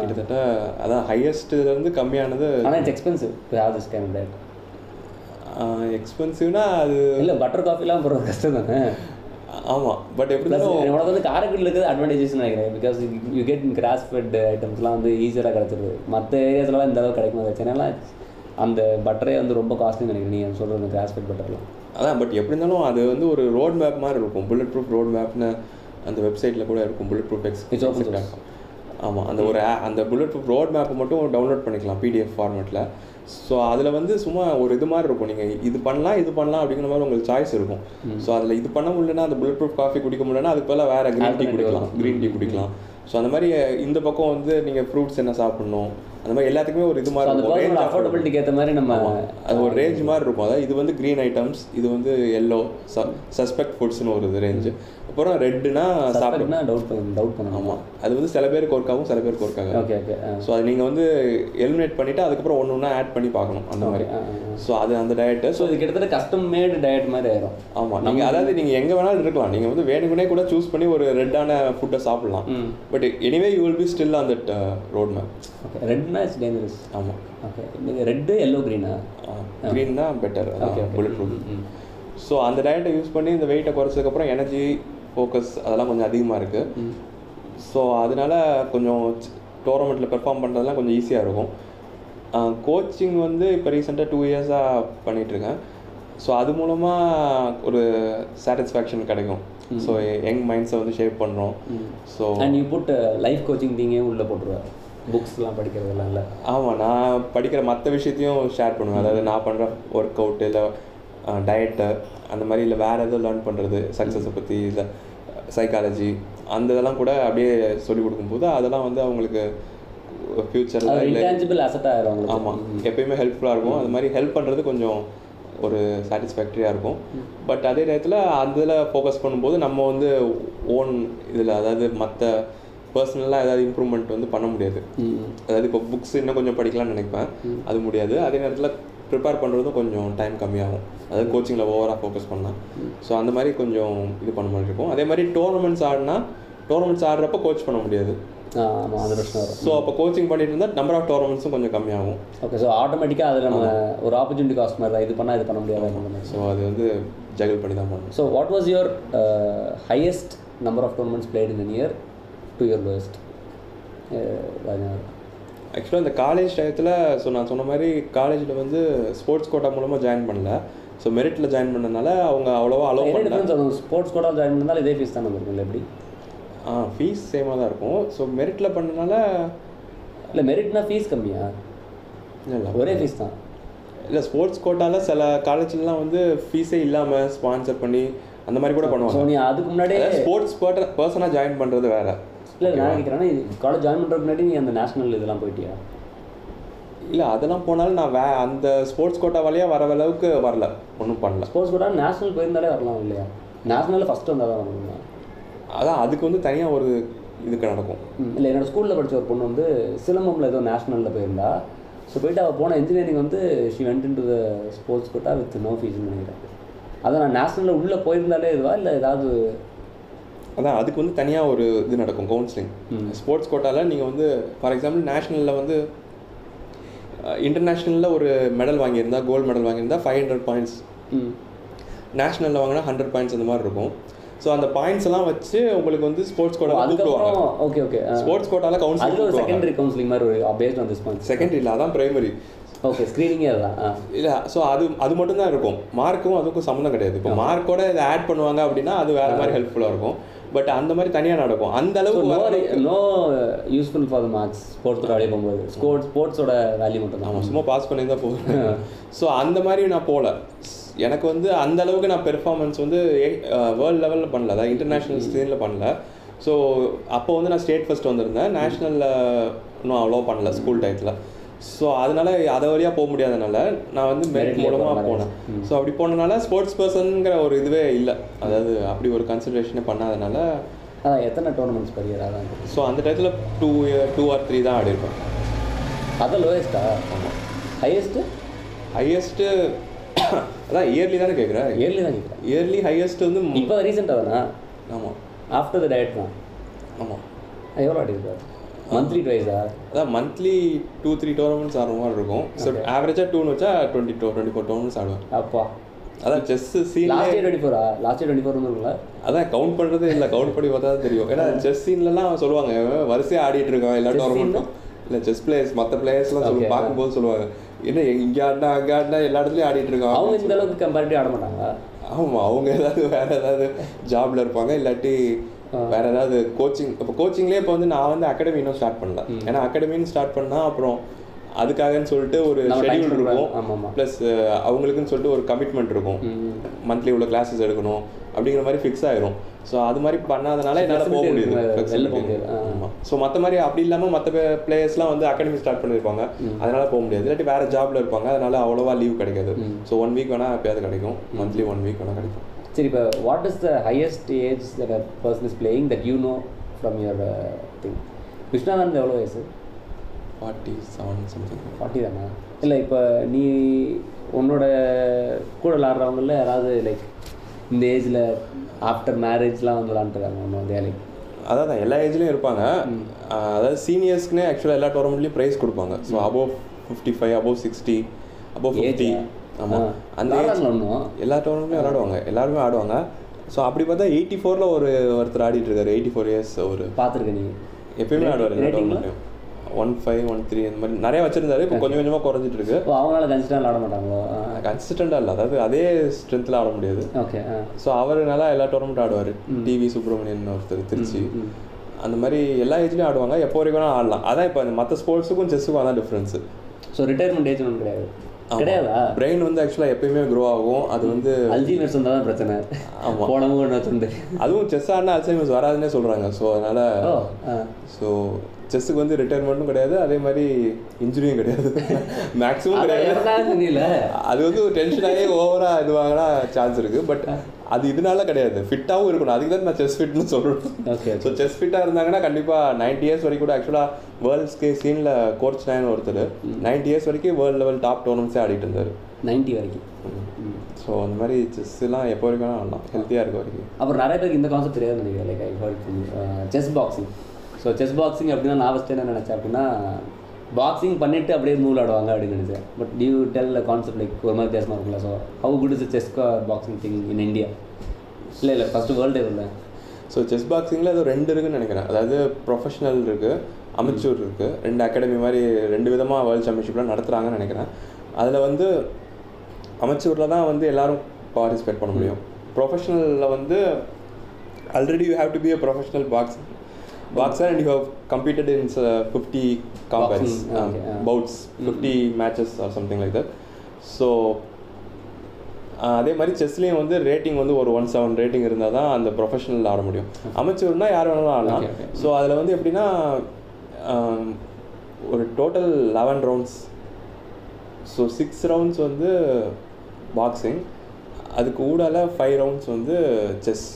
கிட்டத்தட்ட அதான் ஹையஸ்ட்லேருந்து கம்மியானது. ஆனால் it's expensive to have this kind diet எக்ஸ்பென்சிவ்னா அது இல்லை பட்டர் காஃபிலாம் போடுறது கஷ்டம் தானே ஆமாம் பட் எப்படி உனக்கு வந்து காரைக்குடியில் இருக்கிறது அட்வான்டேஜஸ் நினைக்கிறேன். Because you get grass fed ஐட்டம்ஸ்லாம் வந்து ஈஸியாக கிடைச்சிருது. மற்ற ஏரியாஸ்லாம் இந்த அளவுக்கு கிடைக்கும் சென்னைலாம் அந்த பட்டரே வந்து ரொம்ப காஸ்ட்லின்னு நினைக்கிறேன். நீ சொல்கிறது கிராஸ் ஃபெட் பட்டர்லாம் அதான் பட் எப்படி இருந்தாலும் அது வந்து ஒரு ரோட் மேப் மாதிரி இருக்கும். புல்லட் ப்ரூஃப் ரோட் மேப்னு அந்த வெப்சைட்டில் கூட இருக்கும். Bulletproof X. ஆமாம் அந்த ஒரு அந்த புல்லட் ப்ரூஃப் ரோட் மேப்பை மட்டும் டவுன்லோட் பண்ணிக்கலாம் பிடிஎஃப் ஃபார்மேட்டில் ஸோ அதில் வந்து சும்மா ஒரு இது மாதிரி இருக்கும். நீங்கள் இது பண்ணலாம் இது பண்ணலாம் அப்படிங்கிற மாதிரி உங்களுக்கு சாய்ஸ் இருக்கும். ஸோ அதில் இது பண்ண முடியலன்னா அந்த புல்லட் ப்ரூஃப் காஃபி குடிக்க முடியலன்னா அதுக்கு பதிலாக வேறு க்ரீன் டீ குடிக்கலாம். க்ரீன் டீ குடிக்கலாம். ஸோ அந்த மாதிரி இந்த பக்கம் வந்து நீங்கள் ஃப்ரூட்ஸ் என்ன சாப்பிடணும்? அந்த மாதிரி எல்லாத்துக்குமே ஒரு இது மாதிரி இருக்கும். of- அஃபோர்டபிலிட்டிக்கு ஏற்ற மாதிரி நம்ம அது ஒரு ரேஞ்ச் மாதிரி இருக்கும். அதாவது இது வந்து க்ரீன் ஐட்டம்ஸ் இது வந்து எல்லோ சஸ்பெக்ட் ஃபுட்ஸ்னு ஒரு ரேஞ்சு அப்புறம் ரெட்டுனா சாப்பிட்னா டவுட் பண்ண டவுட் பண்ணணும் ஆமாம் அது வந்து சில பேருக்கு ஒர்க் ஆகும் சில பேருக்கு ஒர்க் ஆகும் ஓகே ஓகே ஸோ அது நீங்கள் வந்து எலிமினேட் பண்ணிவிட்டு அதுக்கப்புறம் ஒன்று ஒன்றா ஆட் பண்ணி பார்க்கணும் அந்த மாதிரி. ஸோ அது அந்த டயட்டு ஸோ இது கிட்டத்தட்ட கஸ்டம் மேடு டயட் மாதிரி ஆயிரும். ஆமாம் நீங்கள் அதாவது நீங்கள் எங்கே வேணாலும் இருக்கலாம். நீங்கள் வந்து வேணுக்குனே கூட சூஸ் பண்ணி ஒரு ரெட்டான ஃபுட்டை சாப்பிடலாம். But anyway you will be still that road map okay ரெட்னா it's dangerous ஆமாம் ஓகே நீங்கள் ரெட்டு எல்லோ க்ரீனா க்ரீன் தான் பெட்டர் ஓகே புல்லட் ஸோ அந்த டயட்டை யூஸ் பண்ணி இந்த வெயிட்டை குறைச்சதுக்கப்புறம் எனர்ஜி ஃபோக்கஸ் அதெல்லாம் கொஞ்சம் அதிகமாக இருக்குது ஸோ அதனால கொஞ்சம் டோர்னமெண்ட்டில் பெர்ஃபார்ம் பண்ணுறதுலாம் கொஞ்சம் ஈஸியாக இருக்கும். கோச்சிங் வந்து இப்போ ரீசெண்டாக டூ இயர்ஸாக பண்ணிகிட்ருக்கேன் ஸோ அது மூலமாக ஒரு சாட்டிஸ்ஃபேக்ஷன் கிடைக்கும். ஸோ யங் மைண்ட்ஸை வந்து ஷேப் பண்ணுறோம் so and you put life coaching திங்கே உள்ளே போட்டுருவார். புக்ஸ்லாம் படிக்கிறதெல்லாம் இல்லை. ஆமாம் நான் படிக்கிற மற்ற விஷயத்தையும் ஷேர் பண்ணுவேன். அதாவது நான் பண்ணுற ஒர்க் அவுட்டு இல்லை டயட்டு அந்த மாதிரி இல்லை வேறு எதுவும் லேர்ன் பண்ணுறது சக்ஸஸை பற்றி இல்லை. சைக்காலஜி அந்த இதெல்லாம் கூட அப்படியே சொல்லிக் கொடுக்கும்போது அதெல்லாம் வந்து அவங்களுக்கு ஃப்யூச்சரில் இன்டான்ஜிபிள் அசட் உங்களுக்கு ஆமாம் எப்பயுமே ஹெல்ப்ஃபுல்லாக இருக்கும். அது மாதிரி ஹெல்ப் பண்ணுறது கொஞ்சம் ஒரு சாட்டிஸ்ஃபேக்டரியாக இருக்கும். பட் அதே நேரத்தில் அந்த இதில் ஃபோக்கஸ் பண்ணும்போது நம்ம வந்து ஓன் இதில் அதாவது மற்ற பர்சனலாக ஏதாவது இம்ப்ரூவ்மெண்ட் வந்து பண்ண முடியாது. அதாவது இப்போ புக்ஸ் இன்னும் கொஞ்சம் படிக்கலாம்னு நினைப்பேன். அது முடியாது. அதே நேரத்தில் ப்ரிப்பேர் பண்ணுறதும் கொஞ்சம் டைம் கம்மியாகும். அதாவது கோச்சிங்கில் ஓவராக ஃபோக்கஸ் பண்ணால் ஸோ அந்த மாதிரி கொஞ்சம் இது பண்ண மாதிரி இருக்கும். அதே மாதிரி டோர்னமெண்ட்ஸ் ஆடினா டோர்னமெண்ட்ஸ் ஆடுறப்ப கோச் பண்ண முடியாது. ஆமாம் பிரச்சனை வரும். ஸோ அப்போ கோச்சிங் பண்ணிட்டு இருந்தால் நம்பர் ஆஃப் டோர்னமெண்ட்ஸும் கொஞ்சம் கம்மியாகும். ஓகே ஸோ ஆட்டோமேட்டிக்காக அதில் நம்ம ஒரு ஆப்பர்ச்சுனிட்டி காஸ்ட் மாதிரி தான். இது பண்ணால் இது பண்ண முடியாது. ஸோ அது வந்து ஜகிள் பண்ணி தான் பண்ணணும். So what was your highest number of tournaments played in year to your lowest ஆக்சுவலாக இந்த காலேஜ் டயத்தில் ஸோ நான் சொன்ன மாதிரி காலேஜில் வந்து ஸ்போர்ட்ஸ் கோட்டா மூலமாக ஜாயின் பண்ணல. ஸோ மெரிட்டில் ஜாயின் பண்ணனால அவங்க அவ்வளோவா அலோவ் பண்ணல. ஸ்போர்ட்ஸ் கூட ஜாயின் பண்ணாலும் இதே ஃபீஸ் தான் இருக்கும்ல எப்படி? ஆ ஃபீஸ் சேமாக தான் இருக்கும். ஸோ மெரிட்டில் பண்ணனால இல்லை மெரிட்னா ஃபீஸ் கம்மியா? இல்லை ஒரே ஃபீஸ் தான். இல்லை ஸ்போர்ட்ஸ் கோட்டாவில் சில காலேஜ்லாம் வந்து ஃபீஸே இல்லாமல் ஸ்பான்சர் பண்ணி அந்த மாதிரி கூட ஸோ பண்ணுவாங்க. நீ அதுக்கு முன்னாடியே ஸ்போர்ட்ஸ் பர்சனாக ஜாயின் பண்ணுறது வேற. இல்லை நான் நினைக்கிறேன்னா காலேஜ் ஜாயின் பண்ணுறதுக்கு முன்னாடி நீ அந்த நேஷனல் இதெல்லாம் போயிட்டியா? இல்லை அதெல்லாம் போனாலும் நான் வே அந்த ஸ்போர்ட்ஸ் கோட்டா வழியாக வர அளவுக்கு வரல. ஒன்றும் பண்ணல. ஸ்போர்ட்ஸ் கூட நேஷனல் போயிருந்தாலே வரலாம் இல்லையா? நேஷனலில் ஃபஸ்ட்டு வந்தால் தான் வரணுமா? அதான் அதுக்கு வந்து தனியாக ஒரு இதுக்கு நடக்கும். இல்லை என்னோட ஸ்கூலில் படித்த ஒரு பொண்ணு வந்து சிலம்பமில் ஏதோ நேஷனலில் போயிருந்தா. ஸோ போயிட்டு அவள் போன இன்ஜினியரிங் வந்து she went into the sports quota with no ஃபீஸ்னு நினைக்கிறேன். அதான் நான் நேஷனலில் உள்ளே போயிருந்தாலே இதுவா? இல்லை ஏதாவது அதான் அதுக்கு வந்து தனியாக ஒரு இது நடக்கும் கவுன்சிலிங் ஸ்போர்ட்ஸ் கோட்டாவில் நீங்கள் வந்து ஃபார் எக்ஸாம்பிள் நேஷ்னலில் வந்து இன்டர்நேஷ்னலில் ஒரு மெடல் வாங்கியிருந்தா கோல்டு மெடல் வாங்கியிருந்தா ஃபைவ் ஹண்ட்ரட் பாயிண்ட்ஸ் ம். நேஷ்னலில் வாங்கினா ஹண்ட்ரட் பாயிண்ட்ஸ் அந்த மாதிரி இருக்கும். ஸோ அந்த பாயிண்ட்ஸ் எல்லாம் வச்சு உங்களுக்கு வந்து ஸ்போர்ட்ஸ் கோட்டாவில் கூப்பிடுவாங்க. ஓகே ஓகே ஸ்போர்ட்ஸ் கோட்டாவில் அது கவுன்சிலிங் செகண்டரி கவுன்சிலிங் மாதிரி ஒரு based on this point secondary இல்லை அதான் பிரைமரி ஓகே ஸ்க்ரீனிங்கே அதுதான் ஆ இல்லை ஸோ அது அது மட்டும் தான் இருக்கும். மார்க்கும் அதுக்கும் சம்மந்தம் கிடையாது. இப்போ மார்க்கோட இதை ஆட் பண்ணுவாங்க அப்படின்னா அது வேற மாதிரி ஹெல்ப்ஃபுல்லாக இருக்கும். பட் அந்த மாதிரி தனியாக நடக்கும். அந்த அளவுக்கு no useful for the marks sports வெளியே போகும்போது. ஸ்போர்ட்ஸ் ஸ்போர்ட்ஸோட வேல்யூ மட்டும் தான் சும்மா பாஸ் பண்ணி தான் போகிறேன் ஸோ அந்த மாதிரி நான் போகல. எனக்கு வந்து அந்த அளவுக்கு நான் பெர்ஃபார்மன்ஸ் வந்து வேர்ல்டு லெவலில் பண்ணல. அதாவது இன்டர்நேஷ்னல் ஸ்க்ரீனில் பண்ணல. ஸோ அப்போ வந்து நான் ஸ்டேட் ஃபர்ஸ்ட் வந்திருந்தேன். நேஷ்னலில் இன்னும் அவ்வளோ பண்ணல ஸ்கூல் டயத்தில் ஸோ அதனால அதை வழியாக போக முடியாதனால நான் வந்து மெரிட் மூலமாக போனேன். ஸோ அப்படி போனனால ஸ்போர்ட்ஸ் பர்சனுங்கிற ஒரு இதுவே இல்லை. அதாவது அப்படி ஒரு கன்சிடரேஷனே பண்ணாதனால அதான் எத்தனை டோர்னமெண்ட்ஸ் அதான் ஸோ அந்த டயத்தில் டூ டூ ஆர் த்ரீ தான் ஆடிருப்பேன் அதான் லோயஸ்டா ஹையஸ்ட்டு ஹையஸ்ட்டு அதான் இயர்லி தானே கேட்குறேன் இயர்லி தான் கேட்குறேன் இயர்லி ஹையஸ்ட் வந்து இப்போ ரீசெண்டாக தானே? ஆமாம் ஆஃப்டர் த டயட் தான். ஆமாம் எவ்வளோ ஆடிருக்காரு? மந்த்லி ட்வைஸா அதான் மந்த்லி டூ த்ரீ டோர்னமெண்ட்ஸ் ஆடுற மாதிரி இருக்கும். ஸோ ஆவரேஜாக டூன்னு வச்சா twenty two twenty four tournaments ஆடுவேன். அப்பா. அதான் chess scene last year twenty ஃபோரா last year twenty four இருக்குல்ல அதான் கவுண்ட் பண்ணுறது இல்லை. கவுண்ட் பண்ணி பார்த்தா தான் தெரியும். ஏன்னா செஸ் சீன்லலாம் சொல்லுவாங்க. வரிசையாக ஆடிட்டு இருக்கான் எல்லா டோர்னமெண்ட்டும் இல்லை செஸ் பிளேயர்ஸ் மற்ற பிளேயர்ஸ்லாம் சொல்லி. பார்க்கும்போது சொல்லுவாங்க. என்ன இங்கே ஆடினா அங்கே ஆடினா எல்லா இடத்துலையும் ஆடிட்டு இருக்கான். அவங்க இந்த அளவுக்கு கம்பேரிட்டிவ் ஆட மாட்டாங்க ஆமாம் அவங்க ஏதாவது வேற ஏதாவது ஜாப்ல இருப்பாங்க. இல்லாட்டி வேற ஏதாவது கோச்சிங் இப்போ கோச்சிங்லேயே இப்போ வந்து நான் வந்து அகாடமி இன்னும் ஸ்டார்ட் பண்ணல. ஏன்னா அகாடமின்னு ஸ்டார்ட் பண்ணா அப்புறம் அதுக்காகன்னு சொல்லிட்டு ஒரு ஷெடியூல். இருக்கும். ப்ளஸ் அவங்களுக்குன்னு சொல்லிட்டு ஒரு கமிட்மெண்ட் இருக்கும். மந்த்லி உள்ள கிளாஸஸ் எடுக்கணும் அப்படிங்கிற மாதிரி ஃபிக்ஸ் ஆயிரும். ஸோ அது மாதிரி பண்ணாதனால என்னால் போக முடியுது. ஸோ மற்ற மாதிரி அப்படி இல்லாமல் மற்ற பிளேயர்ஸ்லாம் வந்து அகாடமி ஸ்டார்ட் பண்ணியிருப்பாங்க அதனால போக முடியாது. இல்லாட்டி வேற ஜாப்ல இருப்பாங்க. அதனால அவ்வளோவா லீவ் கிடைக்காது. ஸோ ஒன் வீக் வேணா எப்பயாவது கிடைக்கும். மந்த்லி ஒன் வீக் வேணா கிடைக்கும். சரி இப்போ what is the highest age that a person is playing that you know from your thing Viswanathan எவ்வளோ வயசு? ஃபார்ட்டி செவன் சம்திங் ஃபார்ட்டி தானே? இல்லை இப்போ நீ உன்னோட கூட விளாட்றவங்கள யாராவது லைக் இந்த ஏஜில் ஆஃப்டர் மேரேஜ்லாம் வந்து விளாண்டுருக்காங்க ஒன்று வந்து லைக் அதான் எல்லா ஏஜ்லேயும் இருப்பாங்க. அதாவது சீனியர்ஸ்க்குனே ஆக்சுவலாக எல்லா டோர்னமெண்ட்லேயும் ப்ரைஸ் கொடுப்பாங்க. So above fifty five above sixty above fifty? ஆமாம். அந்த எல்லா டோர்னமெண்ட்லையும் விளாடுவாங்க. எல்லாருமே ஆடுவாங்க. ஸோ அப்படி பார்த்தா எயிட்டி ஃபோரில் ஒரு ஒருத்தர் ஆடிட்டு இருக்காரு எயிட்டி ஃபோர் இயர்ஸ் ஒரு பார்த்துருக்க நீ எப்பயுமே ஆடுவார். எல்லா? டோர்னமெண்ட்லையும் ஒன் ஃபைவ் ஒன் த்ரீ அந்த மாதிரி. நிறைய வச்சிருந்தாரு. இப்போ கொஞ்சம் கொஞ்சமாக குறைஞ்சிட்டு இருக்கு அவங்களால கன்சிடர் விளாட மாட்டாங்களோ? கன்சிஸ்டண்டாக இல்லை. அதாவது அதே ஸ்ட்ரென்த்தில் ஆட முடியாது. ஓகே ஸோ அவர் நல்லா எல்லா டோர்னமெண்ட் ஆடுவார். டிவி சுப்பிரமணியன் ஒருத்தர் திருச்சி. அந்த மாதிரி எல்லா ஏஜ்லேயும் ஆடுவாங்க. எப்போ வரைக்கும் ஆடலாம். அதான் இப்போ மற்ற ஸ்போர்ட்ஸுக்கும் செஸ்ஸுக்கும் அதான் டிஃப்ரென்ஸு ஸோ ரிட்டையர்மெண்ட் ஏஜ் ஒன்றும் கிடையாது. கிடையாதா? பிரெயின் வந்து ஆக்சுவலாக எப்பயுமே க்ரோ ஆகும். அது வந்து அல்ஜிமர்ஸ் வந்தால் தான் பிரச்சனை. ஆமா. போனமும் ஒன்று துண்டு அதுவும் செஸ் ஆடினா அல்சைமர்ஸ் வராதுன்னே சொல்கிறாங்க ஸோ அதனால் ஸோ செஸ்ஸுக்கு வந்து ரிட்டையர்மெண்ட்டும் கிடையாது. அதே மாதிரி இன்ஜுரியும் கிடையாது. மேக்ஸிமம் கிடையாது. அது வந்து ஒரு டென்ஷன் ஆகி ஓவராக இதுவாகனா சான்ஸ் இருக்குது பட் அது இதனால கிடையாது. ஃபிட்டாகவும் இருக்கணும். அதுக்கு தான் நான் செஸ் ஃபிட்னு சொல்கிறேன் ஓகே ஸோ செஸ் ஃபிட்டாக இருந்தாங்கன்னா கண்டிப்பாக நைன்டி இயர்ஸ் வரைக்கும் கூட ஆக்சுவலாக வேர்ல்ட்ஸ்க்கு சீனில் கோச் நாயன் ஒருத்தர். நைன்டி இயர்ஸ் வரைக்கும் வேர்ல்டு லெவல் டாப் டோர்னமெண்ட்ஸே ஆடிட்டு இருந்தார். நைன்ட்டி வரைக்கும். ஸோ அந்த மாதிரி செஸ்லாம் எப்போ வரைக்கும் ஆடலாம். ஹெல்த்தியாக இருக்க வரைக்கும். அப்புறம் நிறைய பேருக்கு இந்த கான்செப்ட் தெரியாது நினைக்கிறேன். Like I heard chess boxing so chess boxing அப்படின்னா நான் ஃபஸ்ட்டு என்ன நினச்சேன் அப்படின்னா பாக்ஸிங் பண்ணிட்டு அப்படியே மூவ் ஆடுவாங்க அப்படின்னு நினச்சேன் but do you tell concept like ஒரு மாதிரி வித்தியாசமாக இருக்குல்ல so how good is chess boxing thing in India இல்லை இல்லை ஃபஸ்ட்டு வேர்ல்டு இல்லை ஸோ செஸ் பாக்ஸிங்கில் அது ரெண்டு இருக்குன்னு நினைக்கிறேன். அதாவது ப்ரொஃபஷனல் இருக்குது அமெச்சூர் இருக்குது ரெண்டு அகாடமி மாதிரி ரெண்டு விதமாக வேர்ல்டு சாம்பியன்ஷிப்லாம் நடத்துகிறாங்கன்னு நினைக்கிறேன். அதில் வந்து அமெச்சூரில் தான் வந்து எல்லாரும் பார்ட்டிசிபேட் பண்ண முடியும். ப்ரொஃபஷனலில் வந்து already you have to be a professional box boxer and you have completed in fifty combats Boxing, okay, ah. Bouts fifty matches or something like that so அதே மாதிரி செஸ்லேயும் வந்து ரேட்டிங் வந்து ஒரு ஒன் செவன் ரேட்டிங் இருந்தால் தான் அந்த professional ஆட முடியும். அமைச்சர்னா யார் வேணாலும் ஆடலாம். ஸோ அதில் வந்து எப்படின்னா ஆம், ஒரு total eleven rounds so six rounds வந்து பாக்ஸிங் அதுக்கு ஊடால ஃபைவ் ரவுண்ட்ஸ் வந்து செஸ்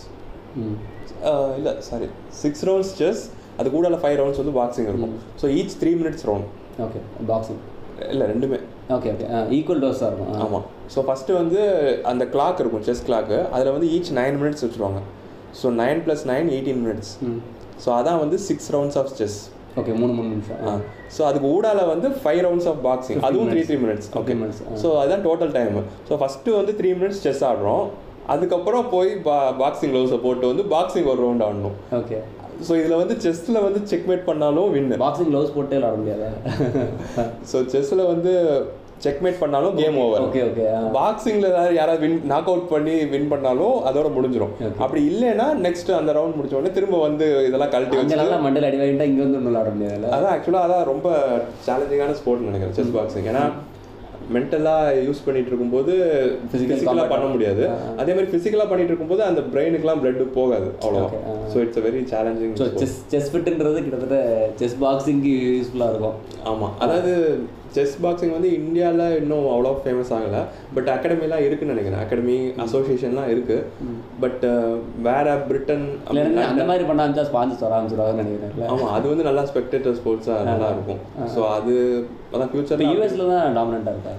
இல்லை சாரி சிக்ஸ் ரவுண்ட்ஸ் செஸ் அதுக்கு ஊடால ஃபைவ் ரவுண்ட்ஸ் வந்து பாக்ஸிங் இருக்கும். So each three minutes round okay boxing இல்லை ரெண்டுமே. ஓகே ஓகே ஈக்குவல் டோஸாக இருக்கும். ஆமாம் ஸோ ஃபஸ்ட்டு வந்து அந்த கிளாக் இருக்கும் செஸ் கிளாக்கு அதில் வந்து ஈச் நைன் மினிட்ஸ் வச்சுருவாங்க. So nine plus nine eighteen minutes so அதான் வந்து six rounds of chess okay மூணு மூணு நிமிஷம். ஆ. ஸோ அதுக்கு ஊடால வந்து ஃபைவ் ரவுண்ட்ஸ் ஆஃப் பாக்ஸிங் 15 அதுவும் three. Three minutes 15 okay ah. So அதுதான் டோட்டல் டைம் ஸோ ஃபஸ்ட்டு வந்து த்ரீ மினிட்ஸ் செஸ் ஆடுறோம். அதுக்கப்புறம் போய் பா பாக்ஸிங் க்ளவுஸை போட்டு வந்து பாக்ஸிங் ஒரு ரவுண்ட் ஆடணும். ஓகே ஸோ இதில் வந்து செஸ்ஸில் வந்து செக்மேட் பண்ணாலும் வின்னு பாக்ஸிங் க்ளவுஸ் போட்டே விளாட முடியாது? ஸோ செஸ்ஸில் வந்து செக்மேட் பண்ணாலும் கேம் ஓவர் ஓகே ஓகே பாக்ஸிங்ல ஏதாவது யாராவது வின் நாக் அவுட் பண்ணி வின் பண்ணாலும் அதோட முடிஞ்சிடும். அப்படி இல்லைன்னா நெக்ஸ்ட் அந்த ரவுண்ட் முடிச்ச உடனே திரும்ப வந்து இதெல்லாம் கழட்டி வச்சு நல்லா மண்டல் அடி வாங்கிட்டா இங்கே வந்து விளாட முடியாதுல்ல? அதான் ஆக்சுவலாக அதான் ரொம்ப சேலஞ்சிங்கான ஸ்போர்ட்னு நினைக்கிறேன் செஸ் பாக்ஸிங் ஏன்னா மென்டலாக யூஸ் பண்ணிட்டு இருக்கும்போது ஃபிசிக்கலாக. பண்ண முடியாது. அதே மாதிரி ஃபிசிக்கலாக பண்ணிட்டு இருக்கும்போது அந்த பிரெயினுக்குலாம் பிளட் போகாது அவ்வளோவா. So it's very challenging so chess chess ஃபிட்டுன்றது கிட்டத்தட்ட செஸ் பாக்ஸிங்க்கு யூஸ்ஃபுல்லாக இருக்கும். ஆமாம் அதாவது செஸ் பாக்ஸிங் வந்து இந்தியாவில் இன்னும் அவ்வளோ ஃபேமஸ் ஆகலை. பட் அகாடமிலாம் இருக்குன்னு நினைக்கிறேன். அகாடமி அசோசியேஷன்லாம் இருக்கு. பட் வேற பிரிட்டன் அந்த மாதிரி பண்ணாமல் ஸ்பான்சர்ஸ் வர ஆரம்பிச்சிருவாங்கன்னு நினைக்கிறேன்ல. ஆமா. அது வந்து நல்லா ஸ்பெக்டேட்டர் ஸ்போர்ட்ஸாக நல்லா இருக்கும். ஸோ அது அதான் ஃபியூச்சர் யூஎஸ்ல தான் டாமினண்ட்டாக இருக்கா?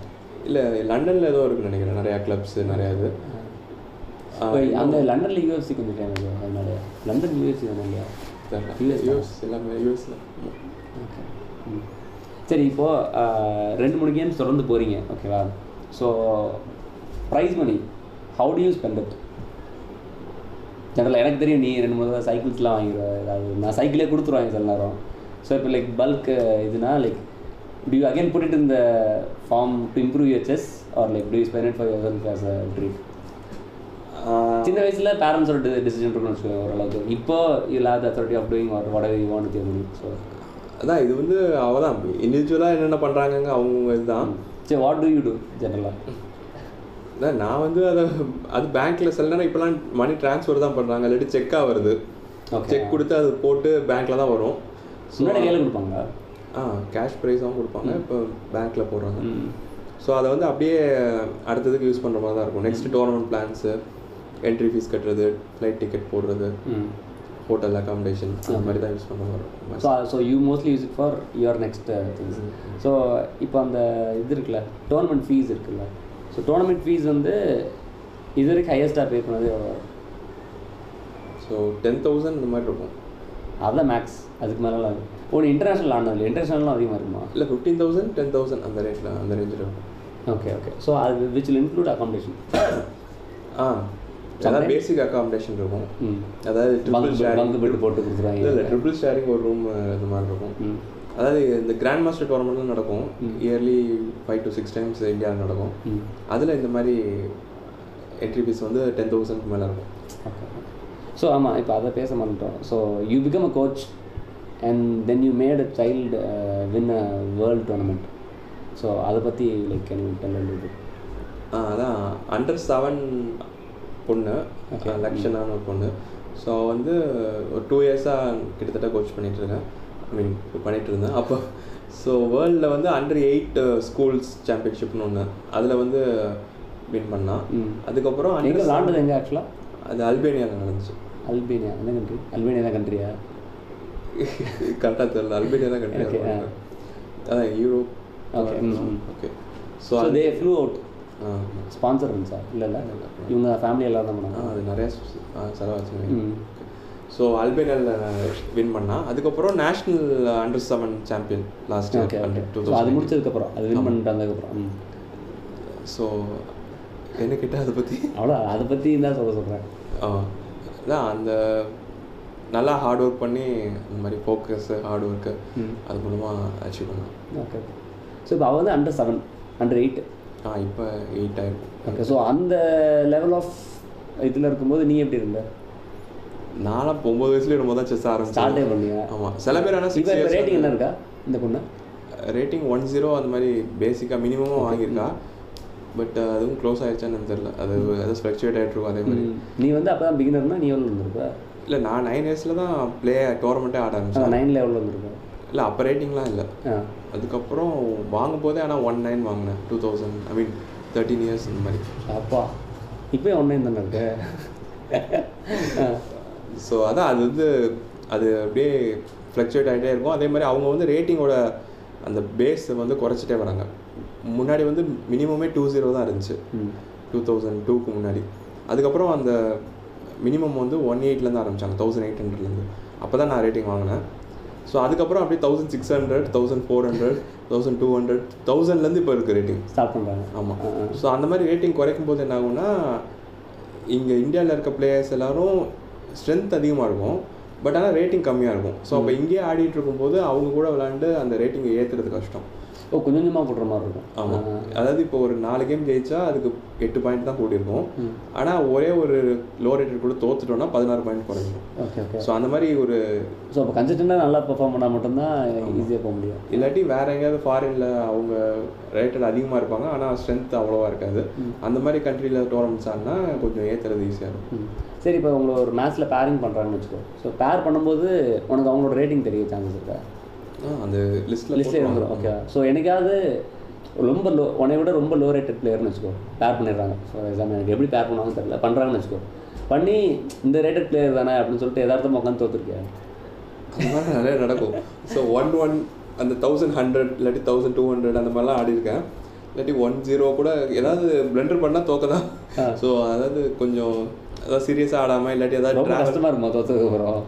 இல்லை லண்டனில் ஏதோ இருக்குன்னு நினைக்கிறேன். நிறையா கிளப்ஸ் நிறையா இது. அங்கே லண்டன்ல யூஎஃப்சி கொஞ்சம் ஃபேமஸ் அதனால. லண்டன் யூஎஃப்சி தானே இல்லையா. யூஎஸ் எல்லாமே யூஎஸ்ல ஓகே. சரி இப்போது ரெண்டு மூணு கேம்ஸ் தொடர்ந்து போகிறீங்க ஓகேவா? So prize money how do you spend it ஜெனரலாக எனக்கு தெரியும் நீ ரெண்டு மூணு சைக்கிள்ஸ்லாம் வாங்கிடுவ. அதாவது நான் சைக்கிளே கொடுத்துருவாங்க சில நேரம். ஸோ இப்போ லைக் பல்க் இதுனா like do you again put it in the form to improve your chess? Or like do you spend it for yourself as a treat? சின்ன வயசுல பேரண்ட்ஸோட டிசிஷன் இருக்குன்னு வச்சுக்கோங்க ஓரளவுக்கு. இப்போ you leave the authority of doing or what you want money so அதான் இது வந்து அவதான். இண்டிவிஜுவலாக என்னென்ன பண்ணுறாங்க அவங்க இதுதான். சரி வாட் டு யூ டூ ஜெனரலாக அதான் நான் வந்து அதை அது பேங்க்ல சில நேரம் இப்போலாம் மணி ட்ரான்ஸ்ஃபர் தான் பண்ணுறாங்க இல்லாட்டி செக்காக வருது. செக் கொடுத்து அது போட்டு பேங்க்ல தான் வரும். முன்னாடி கையில் கொடுப்பாங்க ஆ கேஷ் ப்ரைஸாகவும் கொடுப்பாங்க. இப்போ பேங்க்ல போடுறாங்க. ஸோ அதை வந்து அப்படியே அடுத்ததுக்கு யூஸ் பண்ணுற மாதிரி தான் இருக்கும். Next tournament plans entry fees கட்டுறது ஃப்ளைட் டிக்கெட் போடுறது ஹோட்டல் அகாமடேஷன் அந்த மாதிரி தான் யூஸ் பண்ண மாதிரி இருக்கும். So so you mostly use it for your next things so இப்போ அந்த இது இருக்குல்ல டோர்னமெண்ட் ஃபீஸ் இருக்குல்ல. ஸோ டோர்னமெண்ட் ஃபீஸ் வந்து இது வரைக்கும் ஹையஸ்ட்டாக பே பண்ணது எவ்வளோ ஸோ டென் தௌசண்ட் இந்த மாதிரி இருக்கும். அதுதான் மேக்ஸ் அதுக்கு மேலே ஓ இன்டர்நேஷனல் ஆனதில்ல இன்டர்நேஷனல்லாம் அதிகமாக இருக்குமா? இல்லை ஃபிஃப்டீன் தௌசண்ட் டென் தௌசண்ட் அந்த ரேட்டில் அந்த ரேஞ்சில் இருக்கும். ஓகே ஓகே ஸோ அது விச் will include accommodation? ஆ அதாவது பேசிக் அகாமடேஷன் இருக்கும். ம். அதாவது ட்ரிபிள் ஷேரிங் பங்கு பெட்டு போட்டு இல்லை கொடுத்துருவாங்க. இல்லை ட்ரிபிள் ஷேரிங் ஒரு ரூம் இந்த மாதிரி இருக்கும். ம். அதாவது இந்த கிராண்ட் மாஸ்டர் டோர்னமெண்ட்லாம் நடக்கும். Yearly five to six times இந்தியாவில் நடக்கும். அதில் இந்த மாதிரி என்ட்ரி ஃபீஸ் வந்து டென் தௌசண்ட்க்கு மேலே இருக்கும். ஓகே ஸோ ஆமாம் இப்போ அதை பேச மாட்டோம் so you become a coach and then you made a child win a world tournament so அதை பற்றி லைக் கேன் யூ டெல் இது அதான் அண்டர் செவன் பொண்ணு. லக்ஷனான ஒரு பொண்ணு. ஸோ வந்து ஒரு டூ இயர்ஸாக கிட்டத்தட்ட கோச் பண்ணிட்டு இருக்கேன். ஐ மீன் பண்ணிட்டு இருந்தேன். அப்போ ஸோ வேர்ல்டில் வந்து அண்டர் எயிட் ஸ்கூல்ஸ் சாம்பியன்ஷிப்னு ஒன்று அதில் வந்து வின் பண்ணான். அதுக்கப்புறம் under விளாண்டது எங்கே ஆக்சுவலாக அது அல்பேனியாவில் நடந்துச்சு. அல்பேனியா? என்ன கண்ட்ரி அல்பேனியா கண்ட்ரியா கரெக்டாக தெரியல. அல்பேனியா தான் கண்டிப்பாக அதான் யூரோப் ம். Okay so so they flew out sponsor இருந்துச்சா இல்லை இல்லை. இவங்க ஃபேமிலி எல்லாரும் தான் பண்ணாங்க. அது நிறைய செலவாச்சு ஸோ அல்பேனியாவில் வின் பண்ணா. அதுக்கப்புறம் national under seven champion last okay year okay அது முடிச்சதுக்கப்புறம் அது வின் பண்ணிட்டு வந்ததுக்கப்புறம் ம். ஸோ என்ன கேட்டால் அதை பற்றி அவ்வளோ அதை பற்றி தான் சொல்ல சொல்கிறேன் அதான் அந்த நல்லா ஹார்ட் ஒர்க் பண்ணி இந்த மாதிரி ஃபோக்கஸ் ஹார்ட் ஒர்க்கு அது மூலமாக அச்சீவ் பண்ணலாம் ஓகே ஸோ இப்போ அவள் வந்து அண்டர் செவன் அண்டர் எயிட் ஆ இப்போ எயிட் ஆயிருக்கும் ஓகே ஸோ அந்த லெவல் ஆஃப் இதில் இருக்கும்போது நீ எப்படி இருந்த? நானும் ஒம்பது வயசுல நம்ம தான் செஸ் ஆரம்பிச்சேன். ஸ்டார்டே பண்ணியா? ஆமாம் சில பேர் ஆனால் இப்போ ரேட்டிங் என்ன இருக்கா இந்த பொண்ணு? ரேட்டிங் ஒன் ஜீரோ அந்த மாதிரி பேசிக்காக மினிமமும் வாங்கியிருக்கா. பட் அதுவும் க்ளோஸ் ஆயிடுச்சான்னு எனக்கு தெரியல. அது அது ஃப்ளக்சுவேட் ஆகிட்டு அதே மாதிரி. நீ வந்து அப்போ தான் பிகினர்னா நீ எவ்வளோ இருந்திருப்ப இல்லை நான் நைன் இயர்ஸில் தான் ப்ளே டோர்னமெண்ட்டே ஆட ஆரம்பிச்சேன். நைனில் எவ்வளோ இருந்திருப்ப இல்லை அப்போ ரேட்டிங்லாம் இல்லை. அதுக்கப்புறம் வாங்கும் போதே ஆனால் ஒன் நைன் வாங்கினேன் two thousand I mean thirteen years இந்த மாதிரி. அப்பா இப்போ ஒன்றே தானே இருக்கு? ஸோ அதான் அது வந்து அது அப்படியே ஃப்ளக்சுவேட் ஆகிட்டே இருக்கும். அதே மாதிரி அவங்க வந்து ரேட்டிங்கோட அந்த பேஸ் வந்து குறைச்சிட்டே வராங்க. முன்னாடி வந்து மினிமமே டூ ஜீரோ தான் இருந்துச்சு. டூ தௌசண்ட் டூக்கு முன்னாடி. அதுக்கப்புறம் அந்த மினிமம் வந்து ஒன் எயிட்லேருந்து ஆரம்பிச்சாங்க. தௌசண்ட் எயிட் ஹண்ட்ரட்லேருந்து அப்போ தான் நான் ரேட்டிங் வாங்கினேன். ஸோ அதுக்கப்புறம் அப்படியே thousand six hundred thousand four hundred thousand two hundred தௌசண்ட்லேருந்து இப்போ இருக்குது ரேட்டிங் ஸ்டார்ட் பண்ணுறாங்க ஆமாம். ஸோ அந்த மாதிரி ரேட்டிங் குறைக்கும் போது என்ன ஆகும்னா இங்கே இந்தியாவில் இருக்க பிளேயர்ஸ் எல்லாரும் ஸ்ட்ரென்த் அதிகமாக இருக்கும். பட் ஆனால் ரேட்டிங் கம்மியாக இருக்கும். ஸோ அப்போ இங்கேயே ஆடிட்டு இருக்கும்போது அவங்க கூட விளாண்டு அந்த ரேட்டிங்கை ஏற்றுறது கஷ்டம். ஓ கொஞ்சம் கொஞ்சமாக போடுற மாதிரி இருக்கும். ஆமாம் அதாவது இப்போ ஒரு நாலு கேம் ஜெயிச்சா அதுக்கு எட்டு பாயிண்ட் தான் கூடியிருக்கும். ம். ஆனால் ஒரே ஒரு லோ ரேட்டட் கூட தோத்துட்டோம்னா பதினாறு பாயிண்ட் குறைஞ்சிடும் ஓகே ஓகே. ஸோ அந்த மாதிரி ஒரு ஸோ அப்போ கன்சிஸ்டண்டாக நல்லா பெர்ஃபார்ம் பண்ணால் மட்டும்தான் ஈஸியாக போக முடியும். இல்லாட்டி வேற எங்கேயாவது ஃபாரினில் அவங்க ரேட்டட் அதிகமாக இருப்பாங்க ஆனால் ஸ்ட்ரென்த் அவ்வளோவா இருக்காது. அந்த மாதிரி கண்ட்ரியில் டோர்னமெண்ட்ஸ் ஆடினா கொஞ்சம் ஏற்றுறது ஈஸியாக இருக்கும். சரி இப்போ உங்களை ஒரு மேட்ச்சில் பேரிங் பண்ணுறாங்கன்னு வச்சுக்கோ. ஸோ பேர் பண்ணும்போது உனக்கு அவங்களோட ரேட்டிங் தெரிய சான்சஸ் இருக்கா? அந்த லிஸ்ட்டில் லிஸ்ட்ல இருந்துரும் ஓகே ஸோ எனக்காவது ரொம்ப லோ உன்னை விட ரொம்ப லோ ரேட்டட் பிளேயர்னு வச்சுக்கோ பேர் பண்ணிடுறாங்க. ஃபார் எக்ஸாம்பிள் எனக்கு எப்படி பேர் பண்ணுவாங்கன்னு தெரியல. பண்ணுறாங்கன்னு வச்சுக்கோ. பண்ணி இந்த ரேட்டட் பிளேயர் தானே அப்படின்னு சொல்லிட்டு எதார்த்தமாக உட்காந்து மாதிரி நிறைய நடக்கும். ஸோ ஒன் ஒன் அந்த தௌசண்ட் ஹண்ட்ரட் இல்லாட்டி தௌசண்ட் டூ ஹண்ட்ரட் அந்த மாதிரிலாம் ஆடிருக்கேன் இல்லாட்டி ஒன் ஜீரோ கூட ஏதாவது பிளெண்டர் பண்ணால் தோக்க தான் ஸோ அதாவது கொஞ்சம் அதாவது சீரியஸாக ஆடாமல் இல்லாட்டி ஏதாவது கஷ்டமாக இருக்குமா தோத்ததுக்கு அப்புறம்?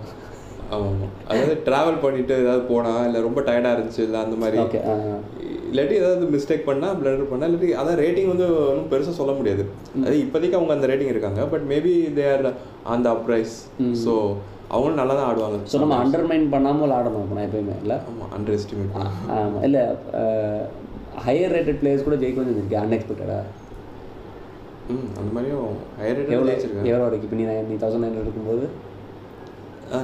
ஆமாம். அதாவது ட்ராவல் பண்ணிட்டு ஏதாவது போனால் இல்லை ரொம்ப டயர்டாக இருந்துச்சு இல்லை அந்த மாதிரி இல்லாட்டி ஏதாவது மிஸ்டேக் பண்ணால் பிளண்டர் பண்ணால் இல்லாட்டி அதான் ரேட்டிங் வந்து ஒன்றும் பெருசாக சொல்ல முடியாது. அது இப்போதைக்கு அவங்க அந்த ரேட்டிங் இருக்காங்க பட் மேபி தே ஆர் அந்த அப்ரைஸ் ஸோ அவங்களும் நல்லா தான் ஆடுவாங்க. ஸோ நம்ம அண்டர்மைன் பண்ணாமல் ஆடணும் இப்போ நான் எப்பயுமே இல்லை? ஆமாம் அண்டர் எஸ்டிமேட் ஆமாம் இல்லை ஹையர் ரேட்டட் பிளேயர்ஸ் கூட ஜெயிக்க வந்துருக்கு அன்எக்ஸ்பெக்டடா ம் அந்த மாதிரியும் ஹையர் ரேட் எவ்வளோ ஜெயிச்சிருக்கேன் எவ்வளோ வரைக்கும்? இப்போ நீ நீ தௌசண்ட் நைன் இருக்கும்போது?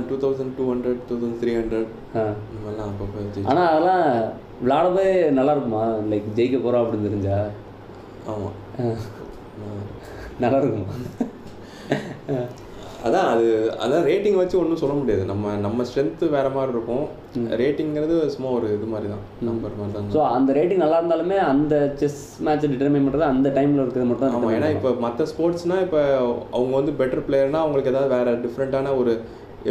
Two thousand two hundred two thousand three hundred மாதிரிலாம் அப்பப்போ ஆனால் அதெல்லாம் விளாடவே நல்லா இருக்குமா லைக் ஜெயிக்க போகிறோம் அப்படின்னு தெரிஞ்சா? ஆமாம் நல்லா இருக்குமா அதான் அது அதான் ரேட்டிங் வச்சு ஒன்றும் சொல்ல முடியாது. நம்ம நம்ம ஸ்ட்ரென்த்து வேற மாதிரி இருக்கும். ரேட்டிங்கிறது சும்மா ஒரு இது மாதிரி தான். நம்பர் மாதிரி தான். ஸோ அந்த ரேட்டிங் நல்லா இருந்தாலுமே அந்த செஸ் மேட்ச்சை டிட்டர்மைன் பண்ணுறது அந்த டைமில் இருக்கிறது மட்டும் தான் ஆமாம் ஏன்னா இப்போ மற்ற ஸ்போர்ட்ஸ்னால் இப்போ அவங்க வந்து பெட்டர் பிளேயர்னா அவங்களுக்கு ஏதாவது வேற டிஃப்ரெண்ட்டான ஒரு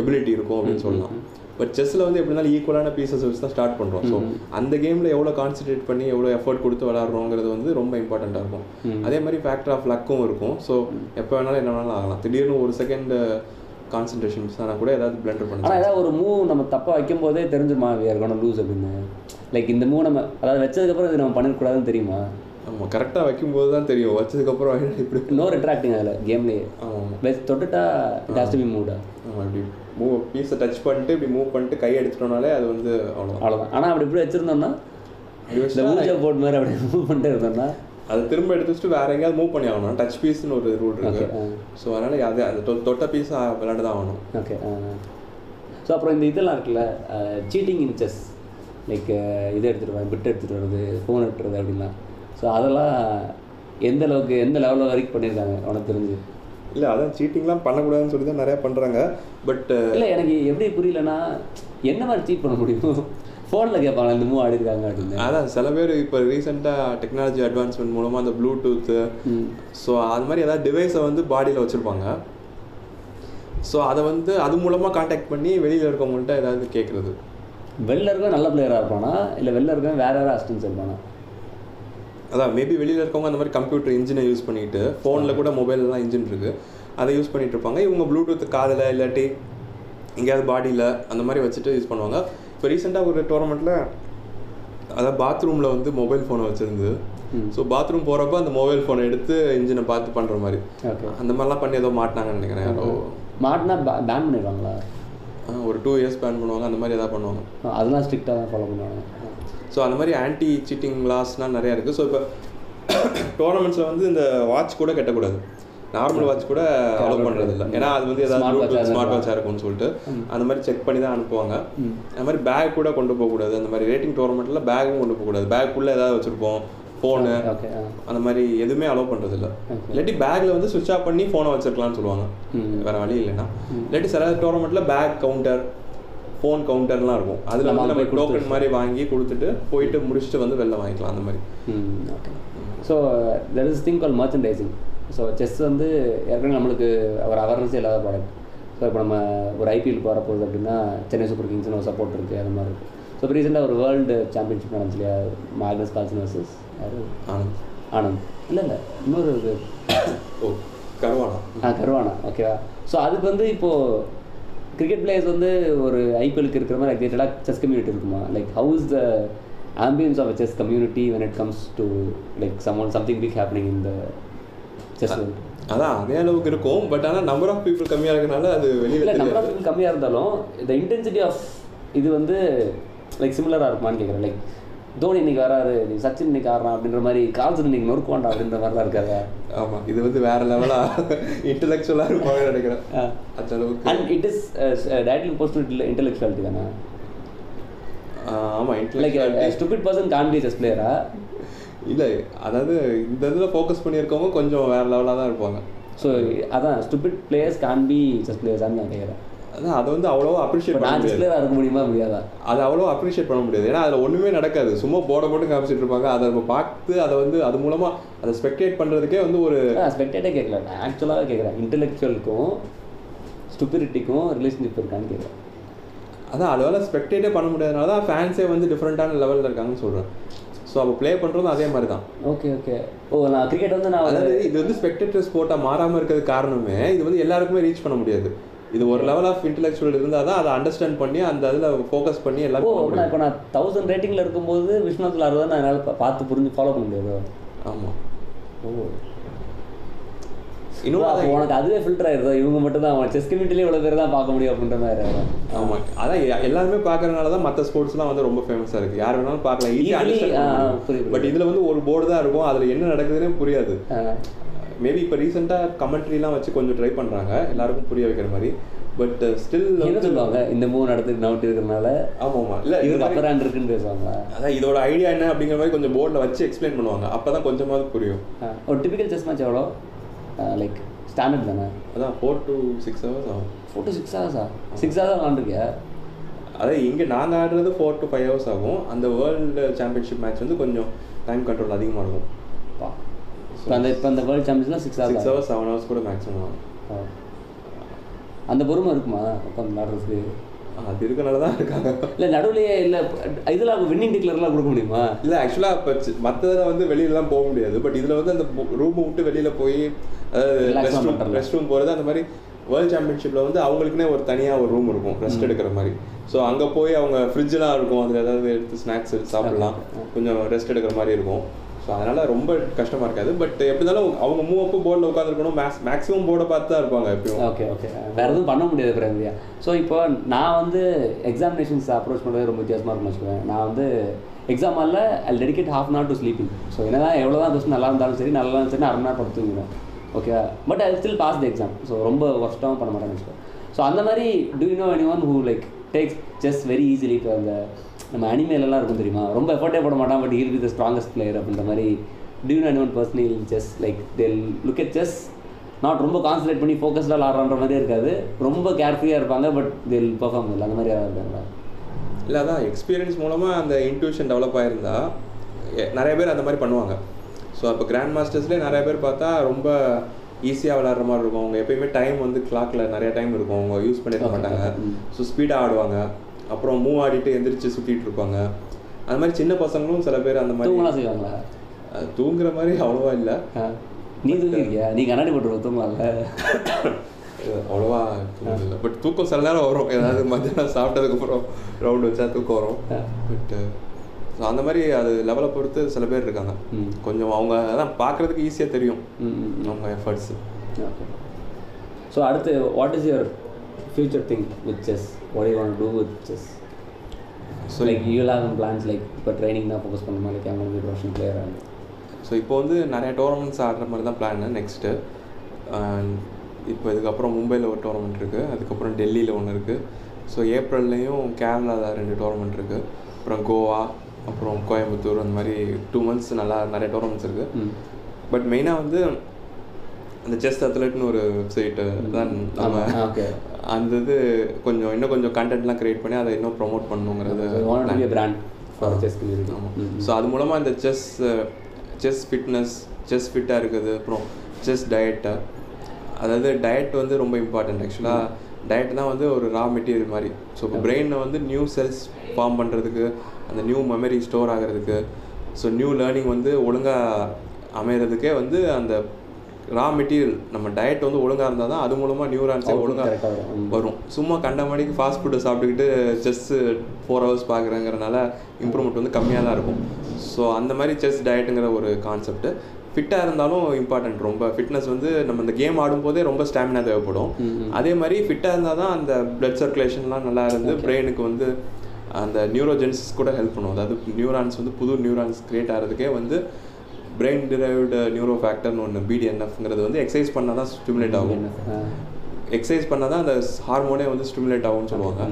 எபிலிட்டி இருக்கும் அப்படின்னு சொல்லலாம். பட் செஸ்ஸில் வந்து எப்படி இருந்தாலும் ஈக்குவலான பீசஸ் வச்சு தான் ஸ்டார்ட் பண்ணுறோம் ஸோ அந்த கேமில் எவ்வளோ கான்சென்ட்ரேட் பண்ணி எவ்வளோ எஃபர்ட் கொடுத்து விளாட்றோங்கிறது வந்து ரொம்ப இம்பார்ட்டண்ட்டாக இருக்கும். அதே மாதிரி ஃபேக்டர் ஆஃப் லக்கும் இருக்கும். ஸோ எப்போ வேணாலும் என்ன வேணாலும் ஆகலாம். திடீர்னு ஒரு செகண்ட் கான்சன்ட்ரேஷன் மிஸ் ஆனால் கூட ஏதாவது பிளண்டர் பண்ணலாம் ஆனால் ஏதாவது ஒரு மூவ் நம்ம தப்பாக வைக்கும் போதே தெரிஞ்சுமா கோன லூஸ் அப்படின்னு. லைக் இந்த மூவ் நம்ம அதாவது வச்சதுக்கப்புறம் இது நம்ம பண்ணிடக்கூடாதுன்னு தெரியுமா? ஆமாம் கரெக்டாக வைக்கும்போது தான் தெரியும். வச்சதுக்கப்புறம் இப்படி நோ ரிட்ராக்டிங் அதில் கேம்லேயே ஆமாம் தொட்டுட்டா இட் ஹாஸ் டு பி மூவ்டா ஆமாம் இப்படி மூவ் பீஸை டச் பண்ணிட்டு இப்படி மூவ் பண்ணிட்டு கை எடுத்துட்டோம்னாலே அது வந்து அவ்வளோதான் அவ்வளோதான் ஆனால் அப்படி இப்படி வச்சுருந்தோம்னா இந்த ஊஜா போர்ட் மாதிரி அப்படி மூவ் பண்ணிட்டு இருந்தோம்னா அதை திரும்ப எடுத்து வச்சுட்டு வேற எங்கேயாவது மூவ் பண்ணி ஆகணும். டச் பீஸ்னு ஒரு ரூல் இருக்கு. ஸோ அதனால அது அந்த தொ- தொட்ட பீஸ் விளையாட தான் ஆகணும். ஓகே ஸோ அப்புறம் இந்த இதெல்லாம் இருக்குல்ல சீட்டிங் இன் செஸ் லைக் இது எடுத்துகிட்டு வரது பிட் எடுத்துகிட்டு வர்றது ஃபோன் எடுத்துறது அப்படின்லாம். ஸோ அதெல்லாம் எந்த அளவுக்கு எந்த லெவலில் வரைக்கும் பண்ணியிருக்காங்க? உனக்கு தெரிஞ்சு. இல்லை அதான் சீட்டிங்லாம் பண்ணக்கூடாதுன்னு சொல்லி தான் நிறையா பண்ணுறாங்க பட் இல்லை எனக்கு எப்படி புரியலன்னா என்ன மாதிரி சீட் பண்ண முடியும்? ஃபோனில் கேட்பாங்க இந்த மூவ் ஆடி இருக்காங்க அப்படின்னு. அதான் சில பேர் இப்போ ரீசெண்டாக டெக்னாலஜி அட்வான்ஸ்மெண்ட் மூலமாக அந்த ப்ளூடூத்து. ஸோ அது மாதிரி ஏதாவது டிவைஸை வந்து பாடியில் வச்சுருப்பாங்க. ஸோ அதை வந்து அது மூலமாக காண்டாக்ட் பண்ணி வெளியில் இருக்கவங்கள்ட்ட ஏதாவது கேட்குறது வெளில இருக்கவன் நல்ல பிளேயராக இருப்பானா? இல்லை வெளில இருக்கவன் வேற யாராவது அசிஸ்டன்ஸ் இருப்பானா? அதான் மேபி வெளியில் இருக்கவங்க அந்த மாதிரி கம்ப்யூட்டர் இன்ஜினை யூஸ் பண்ணிட்டு ஃபோனில் கூட மொபைல்லாம் இன்ஜின் இருக்குது அதை யூஸ் பண்ணிட்டு இருப்பாங்க. இவங்க ப்ளூடூத் காதில் இல்லாட்டி எங்கேயாவது பாடியில் அந்த மாதிரி வச்சுட்டு யூஸ் பண்ணுவாங்க. இப்போ ரீசெண்டாக ஒரு டோர்னமெண்ட்டில் அதாவது பாத்ரூமில் வந்து மொபைல் ஃபோனை வச்சுருந்து ஸோ பாத்ரூம் போகிறப்ப அந்த மொபைல் ஃபோனை எடுத்து இன்ஜினை பார்த்து பண்ணுற மாதிரி. அந்த மாதிரிலாம் பண்ணி ஏதோ மாட்டினாங்கன்னு நினைக்கிறேன். யாரோ மாட்டினா பேன் பண்ணிடுவாங்களா? ஒரு டூ இயர்ஸ் பேன் பண்ணுவாங்க. அந்த மாதிரி ஏதாவது பண்ணுவாங்க. அதெல்லாம் ஸ்ட்ரிக்டாக தான் ஃபாலோ பண்ணுவாங்க. ஸோ அந்த மாதிரி ஆன்டி சீட்டிங் லாஸ்லாம் நிறையா இருக்குது ஸோ இப்போ டோர்னமெண்ட்ஸில் வந்து இந்த வாட்ச் கூட கட்டக்கூடாது. நார்மல் வாட்ச் கூட அலோவ் பண்ணுறது இல்லை. ஏன்னா அது வந்து ஏதாவது ஸ்மார்ட். வாட்சாக இருக்கும்னு சொல்லிட்டு அந்த மாதிரி செக் பண்ணி தான் அனுப்புவாங்க. அந்த மாதிரி பேக் கூட கொண்டு போகக்கூடாது. அந்த மாதிரி ரேட்டிங் டோர்னமெண்ட்டில் பேக்கும் கொண்டு போகக்கூடாது. பேக்குள்ளே ஏதாவது வச்சுருப்போம். ஃபோனு அந்த மாதிரி எதுவுமே அலோவ் பண்ணுறது இல்லை. இல்லாட்டி பேக்கில் வந்து சுவிட்ச் ஆஃப் பண்ணி ஃபோனை வச்சிருக்கலாம்னு சொல்லுவாங்க. வேறு வழி இல்லைன்னா. இல்லாட்டி சில டோர்னமெண்ட்டில் பேக் கவுண்டர் ஃபோன் கவுண்டர்லாம் இருக்கும். அதில் நம்ம வந்து நம்ம டோக்கன் மாதிரி வாங்கி கொடுத்துட்டு போயிட்டு முடிச்சுட்டு வந்து வெளில வாங்கிக்கலாம் அந்த மாதிரி. Okay so there is thing call merchandising so chess வந்து ஏற்கனவே நம்மளுக்கு ஒரு அவேர்னஸே இல்லாத ப்ராடக்ட் ஸோ இப்போ நம்ம ஒரு ஐபிஎல் போகிற போகுது அப்படின்னா சென்னை சூப்பர் கிங்ஸ்னு ஒரு சப்போர்ட் இருக்குது அந்த மாதிரி இருக்குது ஸோ இப்போ ரீசெண்டாக ஒரு வேர்ல்டு சாம்பியன்ஷிப் நடந்துச்சு இல்லையா? மார்கஸ் கால்சன் வர்சஸ் யாரு? ஆனந்த். ஆனந்த். இல்லை இல்லை இன்னொரு ஓ கருவானா. ஆ கருவானா ஓகேவா ஸோ அதுக்கு வந்து இப்போது கிரிக்கெட் பிளேயர்ஸ் வந்து ஒரு ஐபிஎலுக்கு இருக்கிற மாதிரி எக்ஸைட்டடாக செஸ் கம்யூனிட்டி இருக்குமா? Like how is the ambience of chess community when it comes to like someone something big happening in the chess அதான் அதே அளவுக்கு இருக்கும். பட் ஆனால் நம்பர் ஆஃப் பீப்புள் கம்மியாக இருக்கனால அது வெளியில் நம்பர் ஆஃப் பீப்புள் கம்மியாக இருந்தாலும் இந்த இன்டென்சிட்டி ஆஃப் இது வந்து லைக் சிமிலராக இருக்குமான்னு கேட்குறேன் லைக் தோனி இன்னைக்கு வராரு சச்சின் இன்னைக்கு ஆடுறான் அப்படின்ற மாதிரி கால்சன் இன்னைக்கு நொறுக்குவாண்டா அப்படின்ற மாதிரிலாம் இருக்காதா. ஆமாம் இது வந்து வேற லெவலாக இன்டலெக்சுவலாக இருப்பாங்க நினைக்கிறேன். அந்த அளவுக்கு and it is directly post intellectuality தானே? ஆமாம் like intellectual stupid person can be chess பிளேயரா இல்லை அதாவது இந்த இதில் ஃபோக்கஸ் பண்ணியிருக்கவங்க கொஞ்சம் வேற லெவலாக தான் இருப்பாங்க. ஸோ அதான் stupid players can be chess பிளேயர்ஸான்னு நான் கேட்குறேன் அதான் அதை வந்து அவ்வளோவா அப்ரிஷியேட் பண்ண முடியாது. இருக்க முடியுமா முடியாதா? அதை அவ்வளோ அப்ரிஷியேட் பண்ண முடியாது. ஏன்னா அதில் ஒன்றுமே நடக்காது. சும்மா போர்டை போட்டு காமிச்சிட்டு இருப்பாங்க. அதை நம்ம பார்த்து அதை வந்து அது மூலமாக அதை ஸ்பெக்டேட் பண்ணுறதுக்கே வந்து ஒரு ஸ்பெக்டேட்டே கேட்கல நான் ஆக்சுவலாக கேட்குறேன் இன்டெலெக்சுவலுக்கும் ஸ்டூபிரிட்டிக்கும் ரிலேஷன்ஷிப் இருக்கான்னு கேட்குறேன் அதான் அது வேலை ஸ்பெக்டேட்டே பண்ண முடியாதனால தான் ஃபேன்ஸே வந்து டிஃப்ரெண்ட்டான லெவலில் இருக்காங்கன்னு சொல்கிறேன் ஸோ அப்போ ப்ளே பண்ணுறதும் அதே மாதிரி தான். ஓகே ஓகே ஓ நான் கிரிக்கெட் வந்து நான் அதாவது இது வந்து ஸ்பெக்டேட்டர் ஸ்போர்ட்டாக மாறாமல் இருக்கிறது காரணமே இது வந்து எல்லாருக்குமே ரீச் பண்ண முடியாது. இது ஒரு லெவல் ஆஃப் இன்டெலெக்சுவல் இருந்தால் தான் அதை அண்டர்ஸ்டாண்ட் பண்ணி அந்த இதில் ஃபோக்கஸ் பண்ணி முடியும். இப்போ நான் தௌசண்ட் ரேட்டிங்கில் இருக்கும்போது விஸ்வநாத்தில் அறுபது நான் என்னால் பார்த்து புரிஞ்சு ஃபாலோ பண்ண முடியாது. ஆமாம் ஓ. இன்னும் உனக்கு அதுவே ஃபில்டர் ஆயிருதோ இவங்க மட்டும் தான் செஸ் கம்யூனிட்டிலே இவ்வளோ பேர் தான் பார்க்க முடியும் அப்படின்ற மாதிரி. ஆமாம் அதான் எல்லாருமே பார்க்கறதுனால தான் மற்ற ஸ்போர்ட்ஸ்லாம் வந்து ரொம்ப ஃபேமஸாக இருக்குது யார் வேணாலும் பார்க்கலாம். ஈஸியாக பட் இதில் வந்து ஒரு போர்டு தான் இருக்கும். அதில் என்ன நடக்குதுன்னே புரியாது. மேபி இப்போ ரீசெண்டாக கமெண்ட்ரிலாம் வச்சு கொஞ்சம் ட்ரை பண்ணுறாங்க எல்லாருக்கும் புரிய வைக்கிற மாதிரி. பட் ஸ்டில் என்ன சொல்லுவாங்க? இந்த மூணு நடத்துக்கு நவுட்டு இருக்கிறனால ஆமாம். ஆமாம் இல்லை இவருக்கு அப்பர் ஹேண்ட் இருக்குன்னு பேசுவாங்களா அதான் இதோட ஐடியா என்ன அப்படிங்கிற மாதிரி கொஞ்சம் போர்டில் வச்சு எக்ஸ்பிளைன் பண்ணுவாங்க. அப்போ தான் கொஞ்சமாவது புரியும். ஒரு டிபிக்கல் செஸ் மேட்ச் எவ்வளோ? லைக் ஸ்டாண்டர்ட் தானே? அதான் ஃபோர் டு சிக்ஸ் ஹவர்ஸ் ஆகும். ஃபோர் டு சிக்ஸ் ஹவர்ஸா சிக்ஸ் ஹவர்ஸ் விளாண்டுருக்கியா அதான் இங்கே நாங்கள் ஆடுறது ஃபோர் டு ஃபைவ் ஹவர்ஸ் ஆகும். அந்த வேர்ல்டு சாம்பியன்ஷிப் மேட்ச் வந்து கொஞ்சம் டைம் கண்ட்ரோல் அதிகமாக இருக்கும். இப்போ அந்த இப்போ அந்த world சாம்பியன்ஸ்லாம் six six hours hours seven hours கூட மேக்ஸிமம் அந்த பொறுமை இருக்குமா? உட்காந்து விளாடுறதுக்கு அது இருக்கனால தான் இருக்காங்க. இல்லை நடுவுலயே இல்லை இதில் வின்னிங் டிக்ளர்லாம் கொடுக்க முடியுமா? இல்லை ஆக்சுவலாக இப்போ மற்றதில் வந்து வெளியிலலாம் போக முடியாது. பட் இதில் வந்து அந்த ரூமை விட்டு வெளியில் போய் ரெஸ்ட் ரூம். ரெஸ்ட் ரூம் போகிறது அந்த மாதிரி வேர்ல்ட் சாம்பியன்ஷிப்பில் வந்து அவங்களுக்குனே ஒரு தனியாக ஒரு ரூம் இருக்கும் ரெஸ்ட் எடுக்கிற மாதிரி. ஸோ அங்கே போய் அவங்க ஃப்ரிட்ஜெலாம் இருக்கும் அதில் ஏதாவது எடுத்து ஸ்நாக்ஸ் சாப்பிடலாம். கொஞ்சம் ரெஸ்ட் எடுக்கிற மாதிரி இருக்கும். ஸோ அதனால் ரொம்ப கஷ்டமாக இருக்காது. பட் எப்படி இருந்தாலும் அவங்க மூவ் அப்போ போர்டில் உட்காந்துருக்கணும் மேக்ஸ் மேக்ஸிமம் போர்டை பார்த்து தான் இருப்பாங்க எப்பயும். ஓகே ஓகே வேறு எதுவும் பண்ண முடியாது பிரேந்தியா ஸோ இப்போ நான் வந்து எக்ஸாமினேஷன்ஸ் அப்ரோச் பண்ணுறது ரொம்ப வித்தியாசமாக இருக்கும்னு வச்சுக்கோங்க நான் வந்து எக்ஸாம் ஹாலில் I dedicate half an hour to sleeping so என்ன தான் எவ்வளோ தான் கொஸ்டின் நல்லா இருந்தாலும் சரி நல்லா இருந்தாலும் சரி நான் அரை மணி நேரம் படுத்து okay but I still pass the exam so ரொம்ப ஒர்ஸ்ட்டாகவும் பண்ண மாட்டேன்னு வச்சுக்கோங்க ஸோ அந்த மாதிரி do you know any one who like takes just very easily இப்போ அந்த நம்ம அனிமேலெல்லாம் இருக்கும் தெரியுமா? ரொம்ப எஃபர்ட்டே போட மாட்டான் but he'll the strongest player அப்படின்ற மாதிரி do you know any one person chess like they'll look at chess not ரொம்ப கான்சன்ட்ரேட் பண்ணி ஃபோக்கஸ்டாக விளாட்றான்ற மாதிரியே இருக்காது. ரொம்ப கேர்ஃப்ரீயாக இருப்பாங்க பட் தில் பர்ஃபார்ம் இல்லை அந்த மாதிரி யாராவது இருக்காங்களா? இல்லை அதான் எக்ஸ்பீரியன்ஸ் மூலமாக அந்த இன்ட்யூஷன் டெவலப் ஆயிருந்தா எ- நிறைய பேர் அந்த மாதிரி பண்ணுவாங்க. ஸோ அப்போ கிராண்ட் மாஸ்டர்ஸ்லேயே நிறைய பேர் பார்த்தா ரொம்ப ஈஸியாக விளாட்ற மாதிரி இருக்கும். அவங்க எப்பயுமே டைம் வந்து கிளாக்ல நிறைய டைம் இருக்கும். அவங்க யூஸ் Okay, மாட்டாங்க. ஸோ ஸ்பீடாக ஆடுவாங்க. அப்புறம் மூவ் ஆடிட்டு எந்திரிச்சு சுற்றிட்டு இருப்பாங்க. அந்த மாதிரி சின்ன பசங்களும் சில பேர் அந்த மாதிரி செய்வாங்களா? தூங்குற மாதிரி அவ்வளோவா இல்லை. நீ தூங்கிருக்கியா நீ கண்ணாடி போட்டுருவ தூங்கலாம்ல? அவ்வளோவா இல்லை பட் தூக்கம் சில நேரம் வரும். ஏதாவது மத்தியானம் சாப்பிட்டதுக்கப்புறம் ரவுண்ட் வச்சா தூக்கம் வரும். பட் ஸோ அந்த மாதிரி அது லெவலை பொறுத்து சில பேர் இருக்காங்க. கொஞ்சம் அவங்க அதான் பார்க்குறதுக்கு ஈஸியாக தெரியும். அவங்க எஃபர்ட்ஸ் ஸோ அடுத்து what is your future thing with chess you want to with chess so so like you have plans like இப்போ ட்ரைனிங் தான் ஃபோக்கஸ் பண்ண மாதிரி லைக் அவங்க ப்ரொஃபஷனல் பிளேயர் ஆகும் ஸோ இப்போ வந்து நிறைய டோர்னமெண்ட்ஸ் ஆடுற மாதிரி தான் பிளான் நெக்ஸ்ட்டு இப்போ இதுக்கப்புறம் மும்பையில் ஒரு டோர்னமெண்ட் இருக்குது அதுக்கப்புறம் டெல்லியில் ஒன்று இருக்குது ஸோ ஏப்ரல்லையும் கேரளாவில் ரெண்டு டோர்னமெண்ட் இருக்குது அப்புறம் கோவா அப்புறம் கோயம்புத்தூர் அந்த மாதிரி டூ மந்த்ஸ் நல்லா நிறைய டோர்னமெண்ட்ஸ் இருக்குது பட் மெயினாக வந்து அந்த செஸ் அத்லெட்னு ஒரு வெப்சைட்டு தான் நம்ம. அந்த இது கொஞ்சம் இன்னும் கொஞ்சம் கண்டென்ட்லாம் கிரியேட் பண்ணி அதை இன்னும் ப்ரோமோட் பண்ணணுங்கிறது. பிராண்ட் செஸ் கம்யூனிட்டி ஆமாம் ஸோ அது மூலமாக இந்த செஸ் செஸ் ஃபிட்னஸ் செஸ் ஃபிட்டாக இருக்குது. அப்புறம் செஸ் டயட்டு அதாவது டயட் வந்து ரொம்ப இம்பார்ட்டன்ட் ஆக்சுவலாக டயட் தான் வந்து ஒரு ரா மெட்டீரியல் மாதிரி. ஸோ இப்போ பிரெயினை வந்து நியூ செல்ஸ் ஃபார்ம் பண்ணுறதுக்கு அந்த நியூ மெமரி ஸ்டோர் ஆகிறதுக்கு ஸோ நியூ லேர்னிங் வந்து ஒழுங்காக அமைகிறதுக்கே வந்து அந்த ரா மெட்டீரியல் நம்ம டயட் வந்து ஒழுங்காக இருந்தால் தான் அது மூலமாக நியூரான்ஸே ஒழுங்காக வரும். சும்மா கண்ட மணிக்கு ஃபாஸ்ட் ஃபுட்டை சாப்பிட்டுக்கிட்டு செஸ்ஸு ஃபோர் ஹவர்ஸ் பார்க்குறேங்கிறனால இம்ப்ரூவ்மெண்ட் வந்து கம்மியாக தான் இருக்கும். ஸோ அந்த மாதிரி செஸ் டயட்டுங்கிற ஒரு கான்செப்ட் ஃபிட்டாக இருந்தாலும் இம்பார்ட்டன்ட் ரொம்ப ஃபிட்னஸ் வந்து நம்ம இந்த கேம் ஆடும்போதே ரொம்ப ஸ்டாமினா தேவைப்படும். அதே மாதிரி ஃபிட்டாக இருந்தால் தான் அந்த பிளட் சர்க்குலேஷன்லாம் நல்லா இருந்து பிரெயினுக்கு வந்து அந்த நியூரோஜென்சிஸ் கூட ஹெல்ப் பண்ணும். அதாவது நியூரான்ஸ் வந்து புது நியூரான்ஸ் கிரியேட் ஆகிறதுக்கே வந்து பிரெயின் டிரைவ்டு நியூரோ ஃபேக்டர்னு ஒன்று பிடிஎன்எஃப்ங்கிறது வந்து எக்ஸசைஸ் பண்ணால் தான் ஸ்டிமுலேட் ஆகும் எக்ஸசைஸ் பண்ணால் தான் அந்த ஹார்மோனே வந்து ஸ்டிமுலேட் ஆகும்னு சொல்லுவாங்க.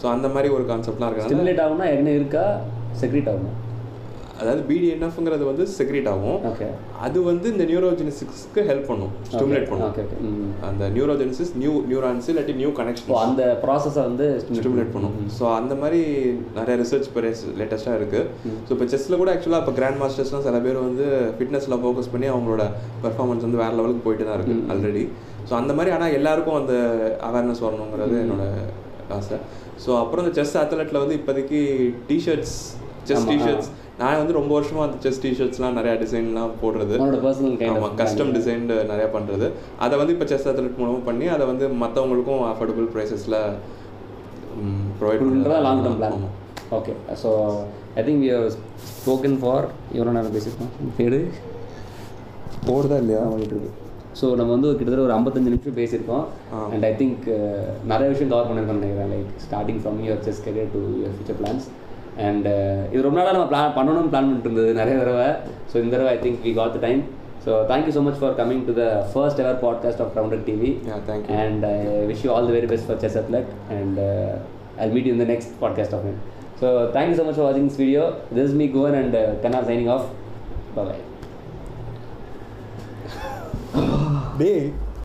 ஸோ அந்த மாதிரி ஒரு கான்செப்ட்லாம் இருக்கிறதுனால ஸ்டிமுலேட் ஆகும்னா என்ன இருக்கா? செக்ரேட் ஆகுமா? அதாவது பிடிஎன்எஃப்ங்கிறது வந்து செக்ரேட் ஆகும். அது வந்து இந்த நியூரோஜெனிசிக்ஸ்க்கு ஹெல்ப் பண்ணும் ஸ்டிமுலேட் பண்ணும். அந்த நியூரோஜெனிசிஸ் நியூ நியூரான்ஸ் இல்லாட்டி நியூ கனெக்ஷன் அந்த ப்ராசஸை வந்து ஸ்டிமுலேட் பண்ணும். ஸோ அந்த மாதிரி நிறைய ரிசர்ச் இப்போ லேட்டஸ்ட்டாக இருக்குது ஸோ இப்போ செஸ்ஸில் கூட ஆக்சுவலாக இப்போ கிராண்ட் மாஸ்டர்ஸ்லாம் சில பேர் வந்து ஃபிட்னஸில் ஃபோக்கஸ் பண்ணி அவங்களோட பெர்ஃபார்மன்ஸ் வந்து வேறு லெவலுக்கு போயிட்டு தான் இருக்குது ஆல்ரெடி ஸோ அந்த மாதிரி ஆனால் எல்லாருக்கும் அந்த அவேர்னஸ் வரணுங்கிறது என்னோட ஆசை. ஸோ அப்புறம் இந்த செஸ் அத்லெட்டில் வந்து இப்போதைக்கு டிஷர்ட்ஸ் செஸ் டிஷர்ட்ஸ் நான் வந்து ரொம்ப வருஷமாக அந்த செஸ் டிஷர்ட்ஸ்லாம் நிறையா டிசைன்லாம் போடுறது. ஆமாம் கஸ்டம் டிசைன் நிறையா பண்ணுறது அதை வந்து இப்போ செஸ் அத்லெட் மூலமாக பண்ணி அதை வந்து மற்றவங்களுக்கும் அஃபோர்டபுள் ப்ரைஸஸில் ப்ரொவைட் பண்ணுறதா long term plan okay so I think we spoken for எவ்வளோ நேரம் பேசியிருக்கோம். பேடு போடுதா இல்லையா? ஓடிட்டு இருக்கு. ஸோ நம்ம வந்து கிட்டத்தட்ட ஒரு ஐம்பத்தஞ்சு நிமிஷம் பேசியிருக்கோம். அண்ட் ஐ திங்க் நிறைய விஷயம் கவர் பண்ணியிருக்கோம்னு நினைக்கிறேன். Like starting from your chess career to your future plans and இது ரொம்ப நாளாக நம்ம பிளான் பண்ணணும்னு பிளான் பண்ணிட்டு இருந்தது நிறைய தடவை ஸோ இந்த தடவை I think we got the time so thank you so much for coming to the first ever podcast of rounded TV Yeah, thank you. and I wish you all the very best for Chess Athlete and uh, I'll meet you in the next podcast of him. So thank you so much for watching this video. This is me